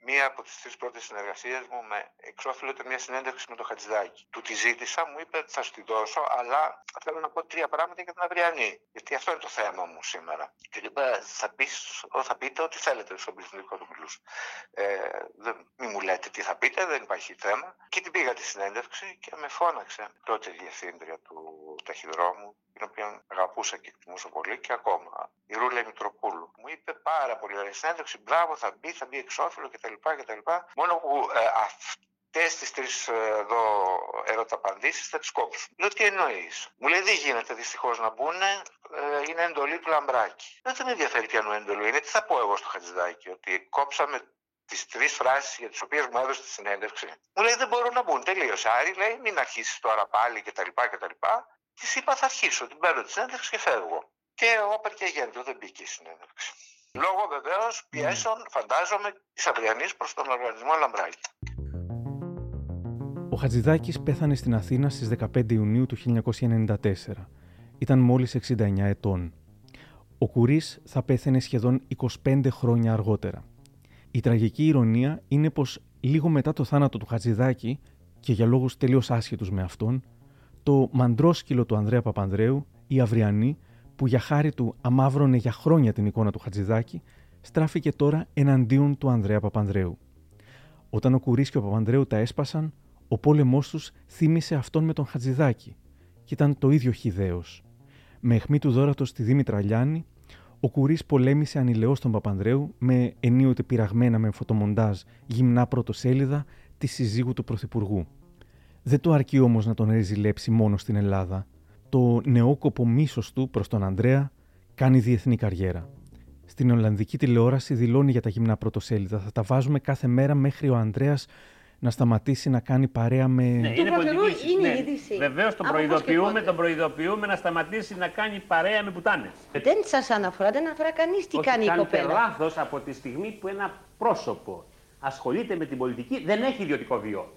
Μία από τις τρεις πρώτες συνεργασίες μου με εξώφυλλο ήταν μια συνέντευξη με τον Χατζηδάκη. Του τη ζήτησα, μου είπε θα σου τη δώσω, αλλά θέλω να πω τρία πράγματα για την αυριανή. Γιατί αυτό είναι το θέμα μου σήμερα. Και του είπα, θα, πεις, θα πείτε ό,τι θέλετε στον πληθυντικό του μιλού. Ε, μην μου λέτε τι θα πείτε, δεν υπάρχει θέμα. Και την πήγα τη συνέντευξη και με φώναξε τότε η διευθύντρια του ταχυδρόμου, την οποία αγαπούσα και εκτιμούσα πολύ και ακόμα. Η Ρούλα Μητροπούλου μου είπε πάρα πολύ ωραία συνέντευξη. Μπράβο, θα μπει, θα μπει εξώφυλλο κτλ. κτλ. Μόνο που ε, αυτές τις τρεις ε, εδώ ερωταπαντήσεις θα τις κόψουν. Λέω τι εννοείς; Μου λέει δεν γίνεται δυστυχώς να μπουν, ε, είναι εντολή του λαμπράκι. Δεν με ενδιαφέρει ποιανού εντολή είναι. Τι θα πω εγώ στο Χατζηδάκι, ότι κόψαμε τις τρεις φράσεις για τις οποίες μου έδωσε τη συνέντευξη. Μου λέει δεν μπορούν να μπουν. Τελείωσε. Άρη λέει μην αρχίσεις τώρα πάλι κτλ. κτλ. Της είπα θα αρχίσω. Την παίρνω τη συνέντευξη και φεύγω. Και όπερ και γέντο δεν μπήκε η συνέντευξη. Λόγω βεβαίως πιέσεων, φαντάζομαι, της αυριανής προς τον οργανισμό Λαμπράκη. Ο Χατζηδάκης πέθανε στην Αθήνα στις 15 Ιουνίου του 1994. Ήταν μόλις 69 ετών. Ο Κουρίς θα πέθανε σχεδόν 25 χρόνια αργότερα. Η τραγική ηρωνία είναι πως λίγο μετά το θάνατο του Χατζηδάκη και για λόγους τελείως άσχετους με αυτόν, το μαντρόσκυλο του Ανδρέα Παπανδρέου, η Αυριανή, που για χάρη του αμάβρωνε για χρόνια την εικόνα του Χατζηδάκη, στράφηκε τώρα εναντίον του Ανδρέα Παπανδρέου. Όταν ο Κουρί και ο Παπανδρέου τα έσπασαν, ο πόλεμός τους θύμισε αυτόν με τον Χατζηδάκη και ήταν το ίδιο χιδαίο. Με αιχμή του δόρατος στη Δήμητρα Λιάννη, ο Κουρί πολέμησε ανηλαιώς τον Παπανδρέου με ενίοτε πειραγμένα με φωτομοντάζ γυμνά πρωτοσέλιδα της συζύγου του Πρωθυπουργού. Δεν το αρκεί όμως να τον ρεζιλέψει μόνο στην Ελλάδα το νεόκοπο μίσος του προς τον Ανδρέα κάνει διεθνή καριέρα. Στην Ολλανδική τηλεόραση δηλώνει για τα γυμνά πρωτοσέλιδα. Θα τα βάζουμε κάθε μέρα μέχρι ο Ανδρέας να σταματήσει να κάνει παρέα με. Ναι, είναι πολιτική. Είναι ναι. είδηση. Βεβαίως τον προειδοποιούμε, τον προειδοποιούμε να σταματήσει να κάνει παρέα με πουτάνες. Δεν σας αναφορά, δεν αναφορά κανείς τι Όχι, κάνει η κοπέλα. Κάνετε λάθος από τη στιγμή που ένα πρόσωπο ασχολείται με την πολιτική δεν έχει ιδιωτικό βίο.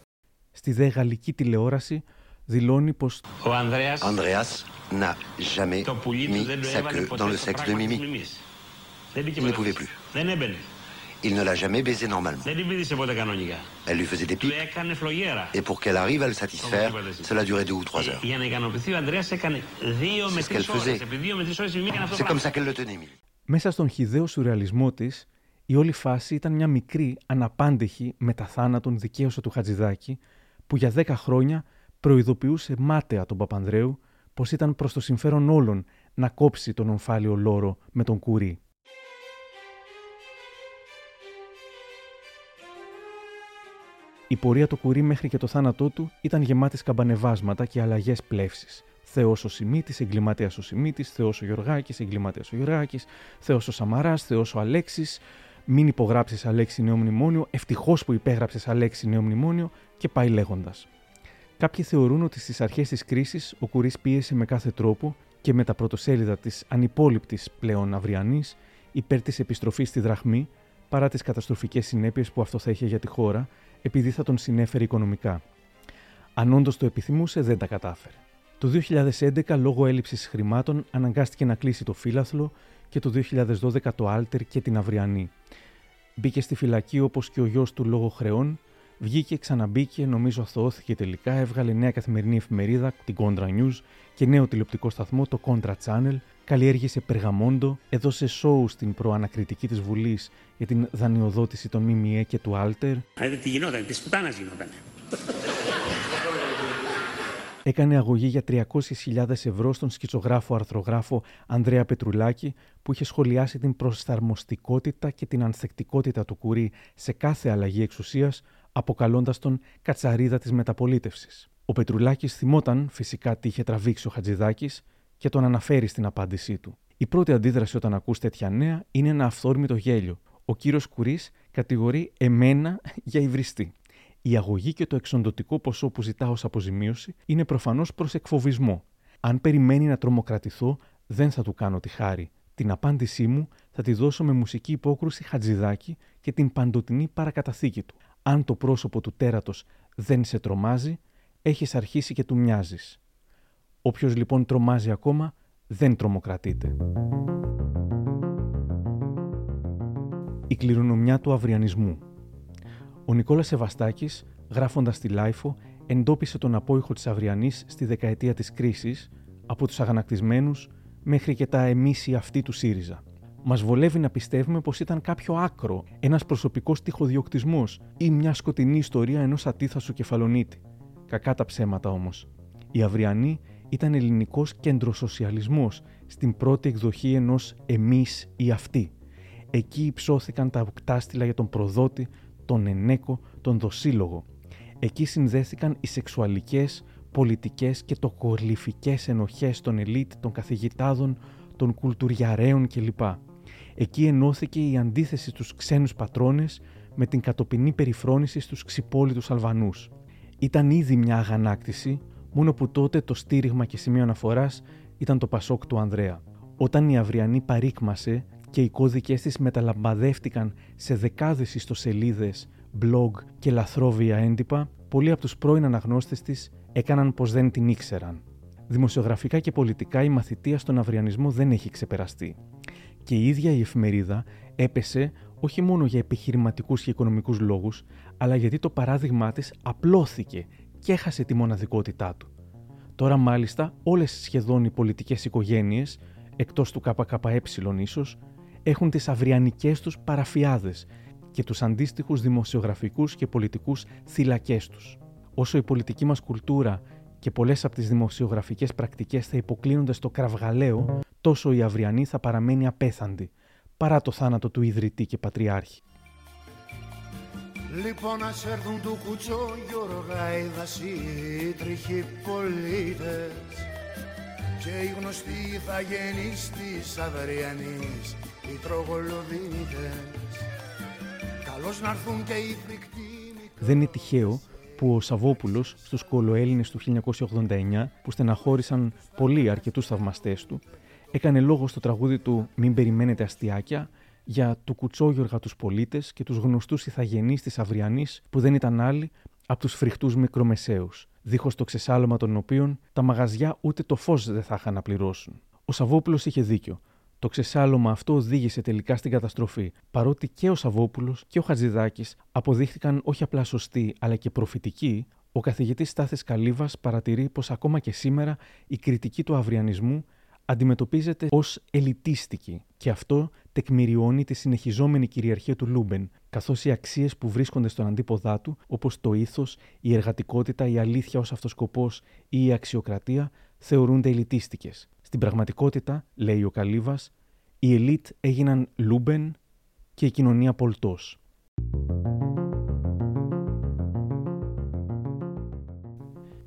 Στη δε γαλλική τηλεόραση δηλώνει πως ο Ανδρέας, Ανδρέας n'a jamais mis sa queue dans le sexe de Mimi. Il ne pouvait plus. Δεν έμπαινε. Il ne l'a jamais baisé normalement. Δεν την πήδησε ποτέ κανονικά. Elle lui faisait des pipes. Του έκανε φλογέρα. Et pour qu'elle arrive à le satisfaire, cela durait deux ou trois heures. Για να ικανοποιηθεί ο Ανδρέας έκανε δύο με τρεις ώρες. Επί δύο με τρεις ώρες η Μimi έκανε αυτό C'est comme ça qu'elle le tenait, Mimi. Μέσα στον χιδαίο σουρεαλισμό της, η όλη φάση ήταν μια μικρή, αναπάντεχη μεταθάνατον δικαίωση του Χατζηδάκη, που για δέκα χρόνια προειδοποιούσε μάταια τον Παπανδρέου πως ήταν προς το συμφέρον όλων να κόψει τον ομφάλιο λόρο με τον κουρί. Η πορεία του κουρί μέχρι και το θάνατό του ήταν γεμάτη σκαμπανεβάσματα και αλλαγές πλεύσης. Θεός ο Σιμίτης, εγκληματίας ο Σιμίτης, Θεός ο Γιωργάκη, εγκληματίας ο Γιωργάκη, Θεός ο Σαμαράς, Θεός ο Αλέξης. Μην υπογράψεις Αλέξη νέο μνημόνιο, ευτυχώς που υπέγραψες Αλέξη νέο μνημόνιο και πάει λέγοντας. Κάποιοι θεωρούν ότι στις αρχές της κρίσης ο Κουρί πίεσε με κάθε τρόπο και με τα πρωτοσέλιδα της ανυπόλοιπτης πλέον αυριανής υπέρ της επιστροφής στη δραχμή παρά τις καταστροφικές συνέπειες που αυτό θα είχε για τη χώρα, επειδή θα τον συνέφερε οικονομικά. Αν όντως το επιθυμούσε, δεν τα κατάφερε. Το 2011, λόγω έλλειψης χρημάτων, αναγκάστηκε να κλείσει το Φίλαθλο και το 2012 το Alter και την Αυριανή. Μπήκε στη φυλακή όπως και ο γιος του λόγω χρεών Βγήκε, ξαναμπήκε, νομίζω αθωώθηκε τελικά, έβγαλε νέα καθημερινή εφημερίδα, την Contra News και νέο τηλεοπτικό σταθμό, το Contra Channel, καλλιέργησε περγαμόντο, έδωσε σόου στην προανακριτική της Βουλής για την δανειοδότηση των ΜΜΕ και του Alter. Είδατε τι γινόταν, τη πουτάνα γινόταν. έκανε αγωγή για 300.000 ευρώ στον σκητσογράφο αρθρογράφο Ανδρέα Πετρουλάκη, που είχε σχολιάσει την προσαρμοστικότητα και την ανθεκτικότητα του Κουρί σε κάθε αλλαγή εξουσίας, αποκαλώντας τον κατσαρίδα της μεταπολίτευσης. Ο Πετρουλάκης θυμόταν φυσικά τι είχε τραβήξει ο Χατζηδάκης και τον αναφέρει στην απάντησή του. Η πρώτη αντίδραση όταν ακούς τέτοια νέα είναι ένα αυθόρμητο γέλιο. Ο κύριος Κουρί κατηγορεί εμένα για υβριστή. Η αγωγή και το εξοντοτικό ποσό που ζητά ως αποζημίωση είναι προφανώς προς εκφοβισμό. Αν περιμένει να τρομοκρατηθώ, δεν θα του κάνω τη χάρη. Την απάντησή μου θα τη δώσω με μουσική υπόκρουση χατζηδάκι και την παντοτινή παρακαταθήκη του. Αν το πρόσωπο του τέρατος δεν σε τρομάζει, έχεις αρχίσει και του μοιάζεις. Όποιος λοιπόν τρομάζει ακόμα, δεν τρομοκρατείται. Η κληρονομιά του αυριανισμού Ο Νικόλας Σεβαστάκης, γράφοντας στη LiFO, εντόπισε τον απόηχο της Αυριανής στη δεκαετία της κρίσης, από τους αγανακτισμένους μέχρι και τα εμείς ή αυτοί του ΣΥΡΙΖΑ. Μας βολεύει να πιστεύουμε πως ήταν κάποιο άκρο, ένας προσωπικός τυχοδιωκτισμός ή μια σκοτεινή ιστορία ενός ατίθασου κεφαλονίτη. Κακά τα ψέματα όμως. Η Αυριανή ήταν ελληνικός κεντροσοσιαλισμός στην πρώτη εκδοχή ενός εμείς ή αυτοί. Εκεί υψώθηκαν τα οκτάστηλα για τον προδότη, τον ενέκο, τον δοσύλλογο. Εκεί συνδέθηκαν οι σεξουαλικές, πολιτικές και τοκολυφικές ενοχές των ελίτ, των καθηγητάδων, των κουλτουριαρέων κλπ. Εκεί ενώθηκε η αντίθεση στους ξένους πατρόνες με την κατοπινή περιφρόνηση στους ξυπόλυτους Αλβανούς. Ήταν ήδη μια αγανάκτηση, μόνο που τότε το στήριγμα και σημείο αναφοράς ήταν το Πασόκ του Ανδρέα. Όταν η Αυριανή παρήκμασε και οι κώδικες της μεταλαμπαδεύτηκαν σε δεκάδες ιστοσελίδες, blog και λαθρόβια έντυπα, πολλοί από τους πρώην αναγνώστες της έκαναν πως δεν την ήξεραν. Δημοσιογραφικά και πολιτικά η μαθητεία στον αυριανισμό δεν έχει ξεπεραστεί. Και η ίδια η εφημερίδα έπεσε όχι μόνο για επιχειρηματικούς και οικονομικούς λόγους, αλλά γιατί το παράδειγμά της απλώθηκε και έχασε τη μοναδικότητά του. Τώρα μάλιστα όλες σχεδόν οι πολιτικές οικογένειες, εκτός του ΚΚΕ ίσως, έχουν τις αυριανικές τους παραφιάδες και τους αντίστοιχους δημοσιογραφικούς και πολιτικούς θυλακές τους. Όσο η πολιτική μας κουλτούρα και πολλές από τις δημοσιογραφικές πρακτικές θα υποκλίνονται στο κραυγαλαίο, τόσο η αυριανή θα παραμένει απέθαντη, παρά το θάνατο του ιδρυτή και πατριάρχη. Λοιπόν να έρθουν του κουτσό Γιώργα οι δασίτριχοι πολίτες. Και οι γνωστοί θα γεννείς της αυριανής οι τρογολοδίτες καλώς να έρθουν και οι φρικτοί Δεν είναι τυχαίο που ο Σαββόπουλος στους Κολοέλληνες του 1989, που στεναχώρησαν πολύ αρκετούς θαυμαστές του, έκανε λόγο στο τραγούδι του Μην περιμένετε αστιάκια για του κουτσόγιοργα τους πολίτες και τους γνωστούς ηθαγενείς της Αυριανής που δεν ήταν άλλοι από τους φρικτούς μικρομεσαίους, δίχως το ξεσάλωμα των οποίων τα μαγαζιά ούτε το φως δεν θα είχαν να πληρώσουν. Ο Σαββόπουλος είχε δίκιο. Το ξεσάλωμα αυτό οδήγησε τελικά στην καταστροφή, παρότι και ο Σαββόπουλος και ο Χατζηδάκης αποδείχθηκαν όχι απλά σωστοί, αλλά και προφητικοί, ο καθηγητής Στάθε Καλύβας παρατηρεί πως ακόμα και σήμερα η κριτική του αυριανισμού αντιμετωπίζεται ως ελιτίστικη και αυτό τεκμηριώνει τη συνεχιζόμενη κυριαρχία του Λούμπεν, καθώς οι αξίες που βρίσκονται στον αντίποδά του, όπως το ήθος, η εργατικότητα, η αλήθεια ως αυτοσκοπός ή η αξιοκρατία, θεωρούνται ελιτίστικες. Στην πραγματικότητα, λέει ο Καλύβας, οι ελίτ έγιναν Λούμπεν και η κοινωνία Πολτός.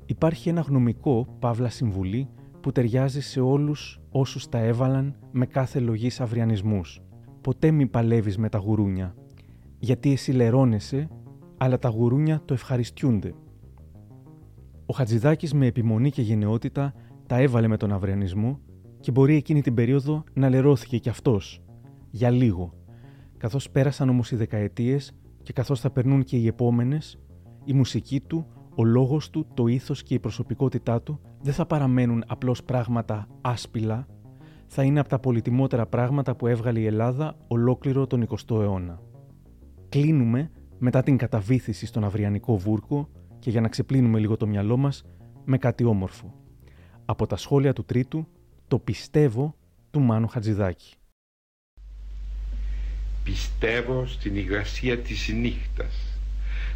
Υπάρχει ένα γνωμικό, παύλα συμβουλή, που ταιριάζει σε όλους όσους τα έβαλαν με κάθε λογή αυριανισμούς. Ποτέ μη παλεύεις με τα γουρούνια, γιατί εσύ λερώνεσαι, αλλά τα γουρούνια το ευχαριστιούνται. Ο Χατζηδάκης με επιμονή και γενναιότητα τα έβαλε με τον αυριανισμό και μπορεί εκείνη την περίοδο να λερώθηκε κι αυτός, για λίγο. Καθώς πέρασαν όμως οι δεκαετίες και καθώς θα περνούν και οι επόμενες, η μουσική του, ο λόγος του, το ήθος και η προσωπικότητά του δεν θα παραμένουν απλώς πράγματα άσπυλα, θα είναι από τα πολυτιμότερα πράγματα που έβγαλε η Ελλάδα ολόκληρο τον 20ο αιώνα. Κλείνουμε μετά την καταβήθηση στον αυριανικό βούρκο και για να ξεπλύνουμε λίγο το μυαλό μας με κάτι όμορφο. Από τα σχόλια του τρίτου, το πιστεύω του Μάνου Χατζηδάκη. Πιστεύω στην υγρασία της νύχτας,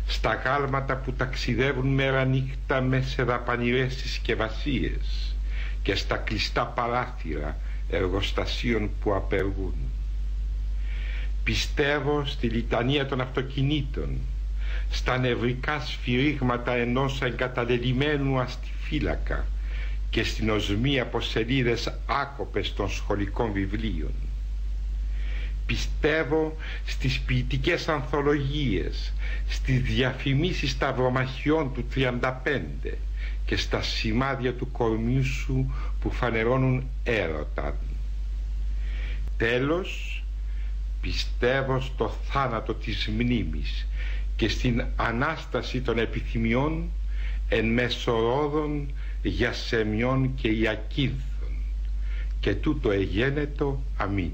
στα γάλματα που ταξιδεύουν μέρα νύχτα μες σε δαπανηρές συσκευασίες και στα κλειστά παράθυρα εργοστασίων που απεργούν. Πιστεύω στη λιτανία των αυτοκινήτων, στα νευρικά σφυρίγματα ενός εγκαταλελειμμένου αστιφύλακα και στην οσμή από σελίδες άκοπες των σχολικών βιβλίων. Πιστεύω στις ποιητικές ανθολογίες, στις διαφημίσεις σταυρομαχιών του 35 και στα σημάδια του κορμιού σου που φανερώνουν έρωτα. Τέλος, πιστεύω στο θάνατο της μνήμης και στην Ανάσταση των επιθυμιών εν μέσω ρόδων για σεμιών και ιακίνθων και τούτο εγένετο αμήν.